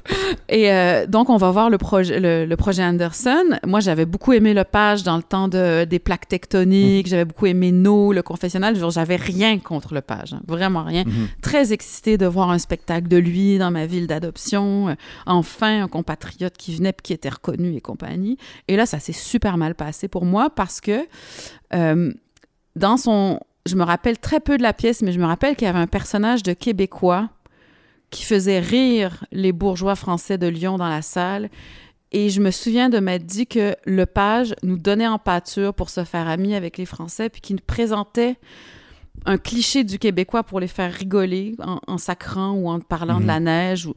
Et euh, donc, on va voir le projet, le, le projet Anderson. Moi, j'avais beaucoup aimé Lepage dans le temps de, des plaques tectoniques. J'avais beaucoup aimé No, le confessionnal. J'avais rien contre Lepage, hein, vraiment rien. Mhm. Très excitée de voir un spectacle de lui dans ma ville d'adoption. Euh, enfin, un compatriote qui venait qui était reconnu et compagnie. Et là, ça s'est super mal passé pour moi parce que euh, dans son je me rappelle très peu de la pièce, mais je me rappelle qu'il y avait un personnage de Québécois qui faisait rire les bourgeois français de Lyon dans la salle. Et je me souviens de m'être dit que le page nous donnait en pâture pour se faire ami avec les Français, puis qu'il nous présentait un cliché du Québécois pour les faire rigoler en, en sacrant ou en parlant de la neige. Ou...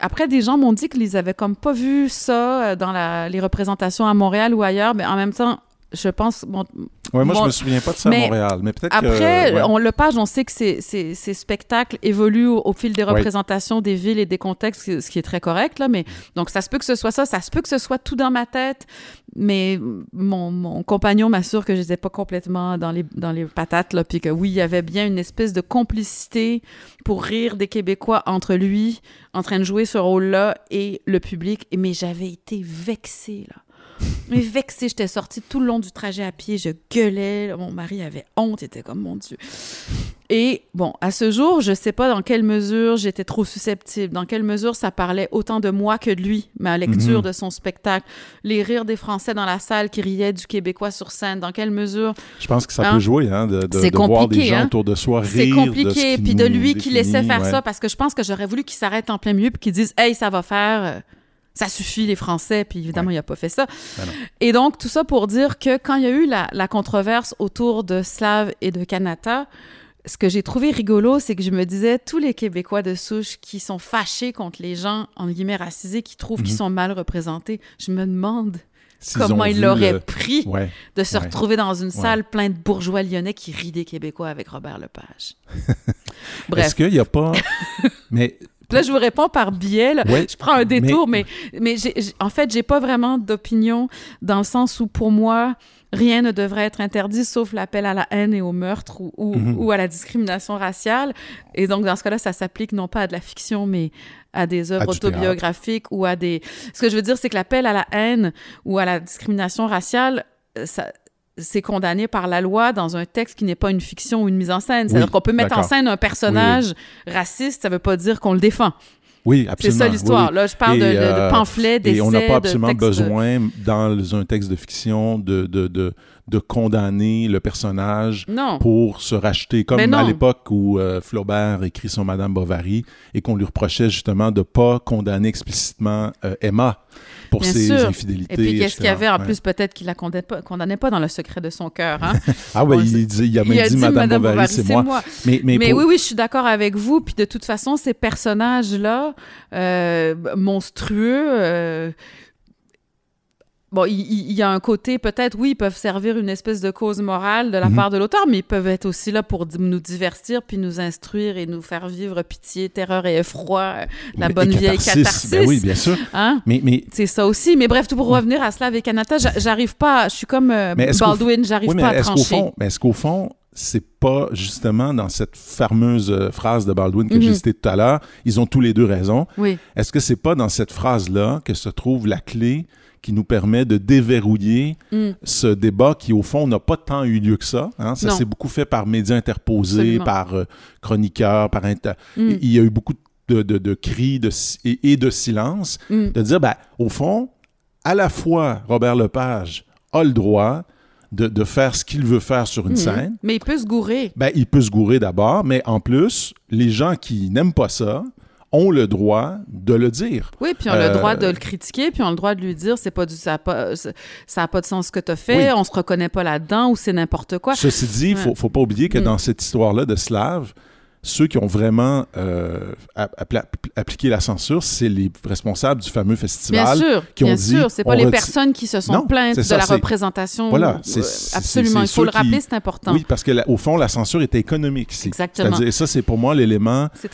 Après, des gens m'ont dit qu'ils avaient comme pas vu ça euh, dans la- les représentations à Montréal ou ailleurs, mais en même temps, je pense... Bon, Ouais, moi, Bon, je me souviens pas de ça à Montréal, mais peut-être après, que... ouais. on, le page, on sait que ces, ces, ces spectacles évoluent au, au fil des représentations des villes et des contextes, ce qui- ce qui est très correct. Là, mais, donc, ça se peut que ce soit ça, ça se peut que ce soit tout dans ma tête, mais mon, mon compagnon m'assure que je n'étais pas complètement dans les, dans les patates, là, puis que oui, il y avait bien une espèce de complicité pour rire des Québécois entre lui, en train de jouer ce rôle-là, et le public. Mais j'avais été vexée, là. Mais vexée, j'étais sortie tout le long du trajet à pied, je gueulais, mon mari avait honte, il était comme mon Dieu. Et bon, à ce jour, je sais pas dans quelle mesure j'étais trop susceptible, dans quelle mesure ça parlait autant de moi que de lui, ma lecture Mhm. de son spectacle, les rires des Français dans la salle qui riaient du Québécois sur scène, dans quelle mesure Je pense que ça Hein? peut jouer, hein, de, de, de voir des gens hein? autour de soi rire c'est de ce compliqué, qui puis de nous lui qui laissait faire ouais. ça, parce que je pense que j'aurais voulu qu'il s'arrête en plein milieu puis qu'il dise Hey, ça va faire, euh, ça suffit les Français, puis évidemment, Ouais. il a pas fait ça. Ben et donc, tout ça pour dire que quand il y a eu la, la controverse autour de Slav et de Kanata, ce que j'ai trouvé rigolo, c'est que je me disais, tous les Québécois de souche qui sont fâchés contre les gens, en guillemets, racisés, qui trouvent qu'ils Mhm. sont mal représentés, je me demande comment ils l'auraient le- pris Ouais. de se Ouais. retrouver dans une salle pleine de bourgeois lyonnais qui rient des Québécois avec Robert Lepage. Est-ce Bref. qu'il n'y a pas... mais Là, je vous réponds par biais. là. Ouais, Je prends un détour, mais, mais, j'ai- j'ai- en fait, j'ai pas vraiment d'opinion dans le sens où, pour moi, rien ne devrait être interdit sauf l'appel à la haine et au meurtre ou, ou, Mhm. ou à la discrimination raciale. Et donc, dans ce cas-là, ça s'applique non pas à de la fiction, mais à des œuvres À autobiographiques ou à des... Ce que je veux dire, c'est que l'appel à la haine ou à la discrimination raciale, euh, ça c'est condamné par la loi dans un texte qui n'est pas une fiction ou une mise en scène. C'est-à-dire Oui, qu'on peut mettre en scène un personnage raciste, ça veut pas dire qu'on le défend. oui, C'est absolument. ça l'histoire. oui, Là, je parle Et, de, de- de euh, pamphlets, d'essais, Et on n'a pas absolument besoin, dans un texte de fiction, de, de, de, de condamner le personnage Non. pour se racheter, comme à l'époque où euh, Flaubert écrit son Madame Bovary et qu'on lui reprochait justement de pas condamner explicitement euh, Emma pour Bien ses sûr. infidélités. Et puis, qu'est-ce qu'il y avait? En plus, peut-être qu'il la condamnait pas, condamnait pas dans le secret de son cœur. Hein? Ah oui, il, dit- il a même Il a dit, dit Madame, Bovary, c'est moi. Mais, mais, Mais, pour- oui, oui, je suis d'accord avec vous. Puis de toute façon, ces personnages-là, euh, monstrueux, bon, il, y a un côté, peut-être, oui, ils peuvent servir une espèce de cause morale de la Mhm. part de l'auteur, mais ils peuvent être aussi là pour nous divertir, puis nous instruire et nous faire vivre pitié, terreur et effroi, euh, la mais- bonne et vieille catharsis, ben oui, bien sûr. Hein? Mais, mais C'est ça aussi. Mais bref, tout pour revenir à Slav et Kanata, j'a- j'arrive pas. Je suis comme euh, Baldwin, j'arrive Oui, pas à trancher. mais est-ce qu'au fond, c'est pas justement dans cette fameuse euh, phrase de Baldwin que j'ai Mhm. citée tout à l'heure, ils ont tous les deux raison. Oui, Est-ce que c'est pas dans cette phrase-là que se trouve la clé qui nous permet de déverrouiller Mm. ce débat qui, au fond, n'a pas tant eu lieu que ça. hein? Ça s'est beaucoup fait par médias interposés, Absolument. par euh, chroniqueurs, par... inter- Mm. Il y a eu beaucoup de, de- de cris de et, et de silence Mm. de dire, ben, au fond, à la fois, Robert Lepage a le droit de, de faire ce qu'il veut faire sur une scène. Mais il peut se gourer. Ben, il peut se gourer d'abord, mais en plus, les gens qui n'aiment pas ça ont le droit de le dire. Oui, puis on a Euh, le droit de le critiquer, puis on a le droit de lui dire c'est pas du ça a pas de sens ce que tu as fait, Oui. on se reconnaît pas là-dedans ou c'est n'importe quoi. Ceci dit, il faut, faut pas oublier que Mm. dans cette histoire-là de Slav, ceux qui ont vraiment euh, appliqué la censure, c'est les responsables du fameux Bien festival. sûr, qui ont bien dit, sûr, c'est pas les personnes qui se sont Non, plaintes de la représentation. Voilà, Euh, c'est- absolument, il faut le rappeler, c'est important. Oui, parce que la- au fond, la censure était économique. Exactement. C'est-à-dire, ça, c'est pour moi l'élément qui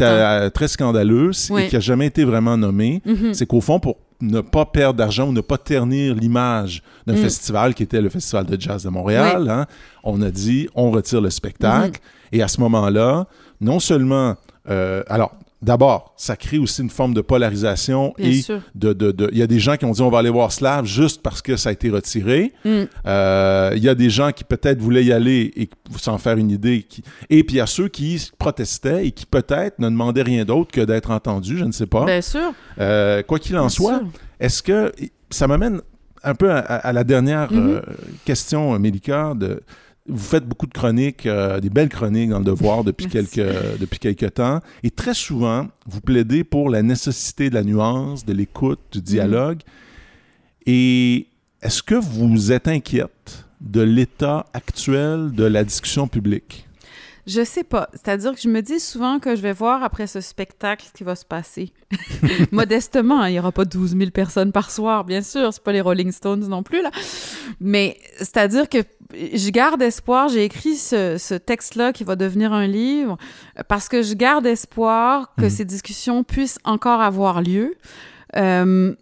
euh, très scandaleux Oui. et qui n'a jamais été vraiment nommé. Mhm. C'est qu'au fond, pour ne pas perdre d'argent ou ne pas ternir l'image d'un Mm. festival qui était le Festival de jazz de Montréal, hein, on a dit on retire le spectacle. Et à ce moment-là, non seulement. euh, alors, d'abord, ça crée aussi une forme de polarisation Bien et sûr. de. de- de- Il y a des gens qui ont dit on va aller voir Slav juste parce que ça a été retiré. Mm. Euh, Il y a des gens qui peut-être voulaient y aller et s'en faire une idée. qui- Et puis il y a ceux qui protestaient et qui peut-être ne demandaient rien d'autre que d'être entendus, je ne sais pas. Bien sûr. Euh, quoi qu'il en bien soit, est-ce que ça m'amène un peu à, à la dernière Mhm. euh, question, Mélika, de vous faites beaucoup de chroniques, euh, des belles chroniques dans le Devoir depuis quelques, depuis quelques temps. Et très souvent, vous plaidez pour la nécessité de la nuance, de l'écoute, du dialogue. Et est-ce que vous êtes inquiète de l'état actuel de la discussion publique? Je sais pas. C'est-à-dire que je me dis souvent que je vais voir après ce spectacle ce qui va se passer. Modestement, hein, il n'y aura pas 12 000 personnes par soir, bien sûr. C'est pas les Rolling Stones non plus, là. Mais c'est-à-dire que je garde espoir. J'ai écrit ce, ce texte-là qui va devenir un livre parce que je garde espoir que Mhm. ces discussions puissent encore avoir lieu. Euh,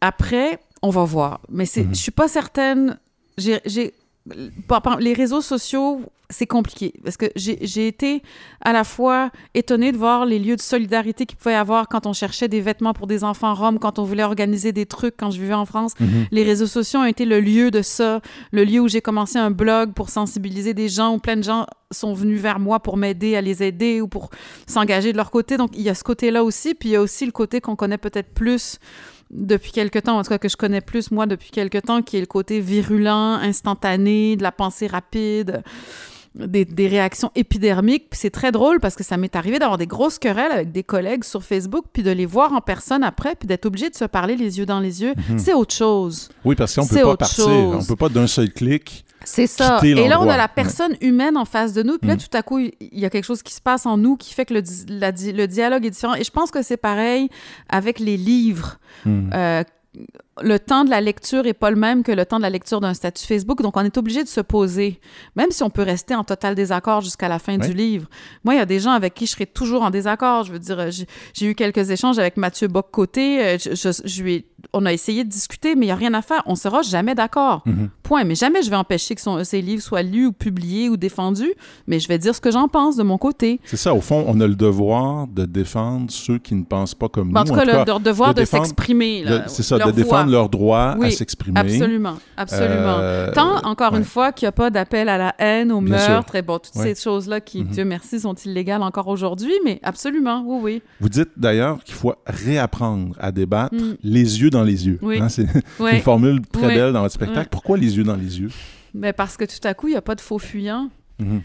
après, on va voir. Mais c'est, Mhm. je suis pas certaine. J'ai, les réseaux sociaux, c'est compliqué parce que j'ai, été à la fois étonnée de voir les lieux de solidarité qu'il pouvait y avoir quand on cherchait des vêtements pour des enfants roms, quand on voulait organiser des trucs quand je vivais en France. Mhm. Les réseaux sociaux ont été le lieu de ça, le lieu où j'ai commencé un blog pour sensibiliser des gens, où plein de gens sont venus vers moi pour m'aider à les aider ou pour s'engager de leur côté. Donc, il y a ce côté-là aussi, puis il y a aussi le côté qu'on connaît peut-être plus depuis quelque temps, en tout cas que je connais plus moi depuis quelque temps, qui est le côté virulent, instantané, de la pensée rapide, des, des réactions épidermiques. C'est très drôle parce que ça m'est arrivé d'avoir des grosses querelles avec des collègues sur Facebook, puis de les voir en personne après, puis d'être obligé de se parler les yeux dans les yeux. C'est autre chose. Oui, parce qu'on ne peut pas partir. chose. On ne peut pas d'un seul clic. C'est ça. Et là, on a la personne humaine en face de nous. Puis là, Mm. tout à coup, il y a quelque chose qui se passe en nous qui fait que le, di- la di- le dialogue est différent. Et je pense que c'est pareil avec les livres. Mhm. Euh, le temps de la lecture est pas le même que le temps de la lecture d'un statut Facebook. Donc, on est obligé de se poser, même si on peut rester en total désaccord jusqu'à la fin Oui. du livre. Moi, il y a des gens avec qui je serai toujours en désaccord. Je veux dire, j'ai eu quelques échanges avec Mathieu Bock-Côté. Euh, Je, je- je lui ai- on a essayé de discuter, mais il n'y a rien à faire. On sera jamais d'accord. Mhm. Point. Mais jamais je vais empêcher que son, ses livres soient lus ou publiés ou défendus. Mais je vais dire ce que j'en pense de mon côté. C'est ça, au fond, on a le devoir de défendre ceux qui ne pensent pas comme Mais en nous. tout cas, le, cas, leur devoir de de, s'exprimer. C'est ça, de défendre. Leur droit Oui, à s'exprimer. Absolument, absolument. Euh, Tant, encore ouais. une fois, qu'il n'y a pas d'appel à la haine, au Bien meurtre, et bon, toutes Ouais. ces choses-là qui, Mhm. Dieu merci, sont illégales encore aujourd'hui, mais absolument, oui, oui. Vous dites d'ailleurs qu'il faut réapprendre à débattre Mm. les yeux dans les yeux. Oui. Hein, c'est une formule très belle dans votre spectacle. Pourquoi les yeux dans les yeux? Mais parce que tout à coup, il n'y a pas de faux fuyant. Mhm.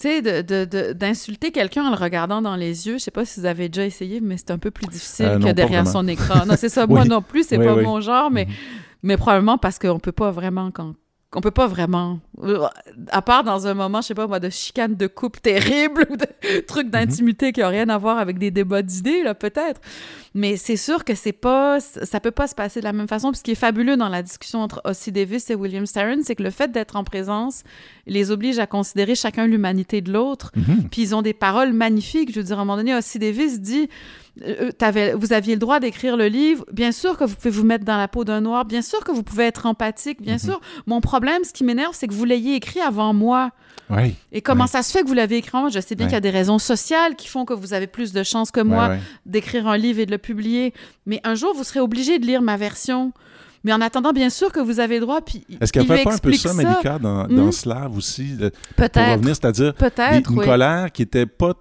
Tu sais, de- de- de- d'insulter quelqu'un en le regardant dans les yeux, je sais pas si vous avez déjà essayé, mais c'est un peu plus difficile Euh, non, que derrière son écran. Non, c'est ça. Moi non plus, c'est Oui, pas oui. mon genre, mais, Mhm. mais probablement parce qu'on peut pas vraiment quand qu'on peut pas vraiment à part dans un moment je sais pas moi de chicane de couple terrible ou de Mhm. trucs d'intimité qui ont rien à voir avec des débats d'idées là peut-être mais c'est sûr que c'est pas ça peut pas se passer de la même façon puis ce qui est fabuleux dans la discussion entre Ossie Davis et William Styron c'est que le fait d'être en présence les oblige à considérer chacun l'humanité de l'autre Mhm. puis ils ont des paroles magnifiques. Je veux dire, à un moment donné, Ossie Davis dit euh, t'avais- Vous aviez le droit d'écrire le livre. Bien sûr que vous pouvez vous mettre dans la peau d'un noir. Bien sûr que vous pouvez être empathique. Bien Mhm. sûr. Mon problème, ce qui m'énerve, c'est que vous l'ayez écrit avant moi. Oui. Et comment ça se fait que vous l'avez écrit avant moi? Je sais bien qu'il y a des raisons sociales qui font que vous avez plus de chances que moi d'écrire un livre et de le publier. Mais un jour, vous serez obligé de lire ma version. Mais en attendant, bien sûr que vous avez le droit. Puis Est-ce qu'elle fait pas un peu ça, Malika, dans, Hmm? dans Slave aussi, de- pour Peut-être. revenir, c'est-à-dire Peut-être, une oui. colère qui était pas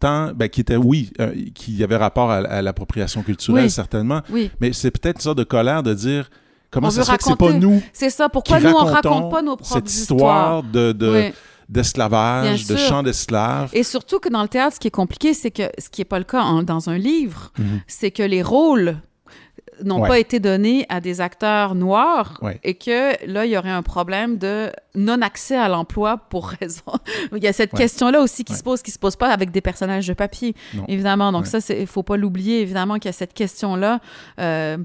tant, ben, qui était, oui, euh, qui avait rapport à, à l'appropriation culturelle, Oui. certainement, Oui. mais c'est peut-être une sorte de colère de dire comment On ça se fait que c'est pas nous C'est ça. Pourquoi qui nous, on raconte pas nos propres cette histoire de, de- Oui. d'esclavage, de sûr. chant d'esclaves? Et surtout que dans le théâtre, ce qui est compliqué, c'est que ce qui n'est pas le cas en- dans un livre, Mhm. c'est que les rôles n'ont Ouais. pas été donnés à des acteurs noirs Ouais. et que là, il y aurait un problème de non-accès à l'emploi pour raison. il y a cette Ouais. question-là aussi qui se pose, qui se pose pas avec des personnages de papier, Non. évidemment. Donc ça, il faut pas l'oublier, évidemment, qu'il y a cette question-là. euh,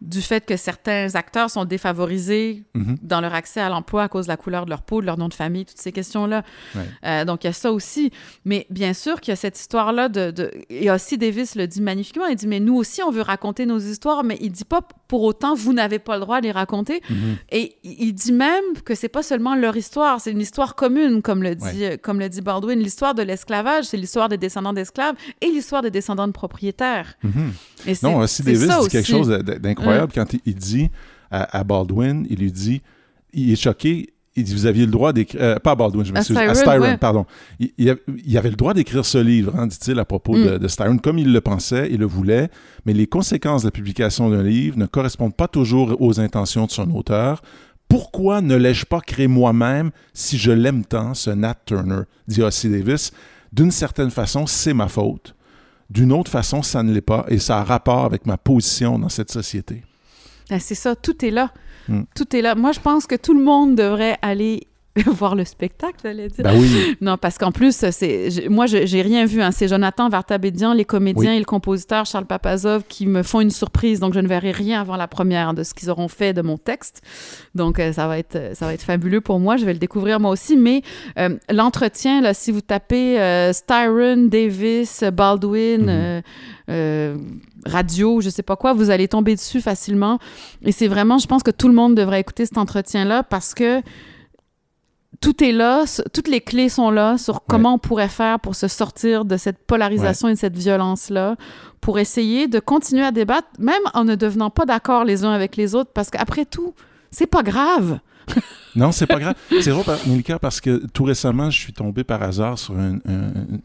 du fait que certains acteurs sont défavorisés Mhm. dans leur accès à l'emploi à cause de la couleur de leur peau, de leur nom de famille, toutes ces questions-là. Ouais. Euh, donc, il y a ça aussi. Mais bien sûr qu'il y a cette histoire-là de, de... Et aussi, Davis le dit magnifiquement. Il dit, mais nous aussi, on veut raconter nos histoires, mais il dit pas pour autant, vous n'avez pas le droit de les raconter. Mhm. Et il dit même que c'est pas seulement leur histoire, c'est une histoire commune, comme le dit, comme le dit Baldwin. L'histoire de l'esclavage, c'est l'histoire des descendants d'esclaves et l'histoire des descendants de propriétaires. Mhm. Et Non, aussi Davis dit quelque chose d- quand il, il dit à, à Baldwin, il lui dit, il est choqué, il dit, vous aviez le droit d'écrire, euh, pas à Baldwin, je m'excuse, à Styron, ouais. pardon. Il, il a- il avait le droit d'écrire ce livre, hein, dit-il, à propos Mm. de, de Styron, comme il le pensait, il le voulait, mais les conséquences de la publication d'un livre ne correspondent pas toujours aux intentions de son auteur. Pourquoi ne l'ai-je pas créé moi-même si je l'aime tant, ce Nat Turner, dit Ossie Davis. D'une certaine façon, c'est ma faute. D'une autre façon, ça ne l'est pas et ça a rapport avec ma position dans cette société. Ben, c'est ça, tout est là. Mm. Tout est là. Moi, je pense que tout le monde devrait aller voir le spectacle, j'allais dire. Ben oui, Non, parce qu'en plus, c'est moi, je- j'ai rien vu. hein. C'est Jonathan Vartabédian, les comédiens Oui. et le compositeur Charles Papazov qui me font une surprise. Donc, je ne verrai rien avant la première de ce qu'ils auront fait de mon texte. Donc, euh, ça, va être, euh, ça va être fabuleux pour moi. Je vais le découvrir moi aussi. Mais euh, l'entretien, là, si vous tapez euh, Styron, Davis, Baldwin, euh, radio, je sais pas quoi, vous allez tomber dessus facilement. Et c'est vraiment, je pense que tout le monde devrait écouter cet entretien-là parce que tout est là, toutes les clés sont là sur comment on pourrait faire pour se sortir de cette polarisation et de cette violence-là, pour essayer de continuer à débattre, même en ne devenant pas d'accord les uns avec les autres, parce qu'après tout, c'est pas grave. Non, c'est pas grave. C'est drôle, Milka, parce que tout récemment, je suis tombé par hasard sur un,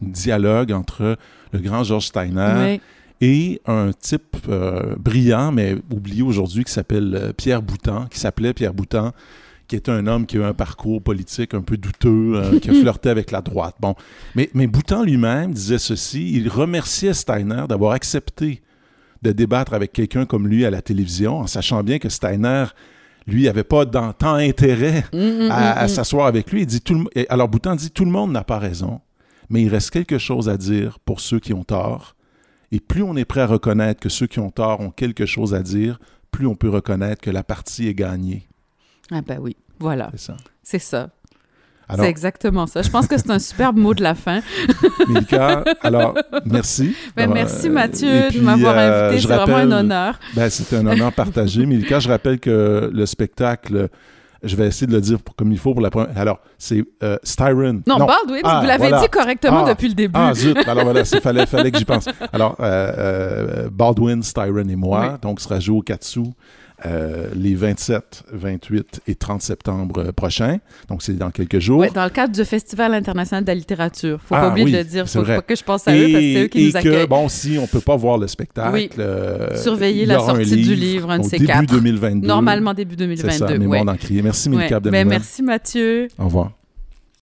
dialogue entre le grand George Steiner Oui. et un type euh, brillant, mais oublié aujourd'hui, qui s'appelle euh, Pierre Boutan, qui s'appelait Pierre Boutan, qui était un homme qui a eu un parcours politique un peu douteux, euh, qui a flirté avec la droite. Bon, mais, mais Boutan lui-même disait ceci, il remerciait Steiner d'avoir accepté de débattre avec quelqu'un comme lui à la télévision, en sachant bien que Steiner, lui, n'avait pas dans- tant intérêt Mm, mm, à, à mm, mm. s'asseoir avec lui. Il dit tout le, et alors Boutan dit tout le monde n'a pas raison, mais il reste quelque chose à dire pour ceux qui ont tort. Et plus on est prêt à reconnaître que ceux qui ont tort ont quelque chose à dire, plus on peut reconnaître que la partie est gagnée. Ah ben oui, voilà, C'est ça. c'est ça. Alors, C'est exactement ça. Je pense que c'est un superbe mot de la fin. Milka, alors merci. Ben, merci euh, Mathieu de m'avoir euh, invité. je C'est vraiment un rappelle- honneur. Ben, c'était un honneur partagé. Milka, je rappelle que le spectacle, je vais essayer de le dire pour- comme il faut pour la première. Alors, c'est euh, Styron. Non, Baldwin, Ah, vous l'avez voilà. dit correctement Ah. depuis le début. Ah, zut! Alors voilà, il fallait, fallait que j'y pense. Alors, euh, Baldwin, Styron et moi, Oui. donc, sera joué au Katsu euh, les 27, 28 et 30 septembre euh, prochains. Donc, c'est dans quelques jours. Ouais, dans le cadre du Festival international de la littérature. Faut pas Ah, oublier oui, de le dire. Faut vrai. pas que je pense à eux parce que c'est eux qui et nous que, accueillent. bon, si on ne peut pas voir le spectacle, Oui. euh, il la sortie du livre, un de ces début quatre. 2022. Normalement début C'est ça, 2022. Mémoire ouais. d'en crier. Merci, Milka Ouais. Abdelmoumene. Ben, merci Mathieu. Au revoir.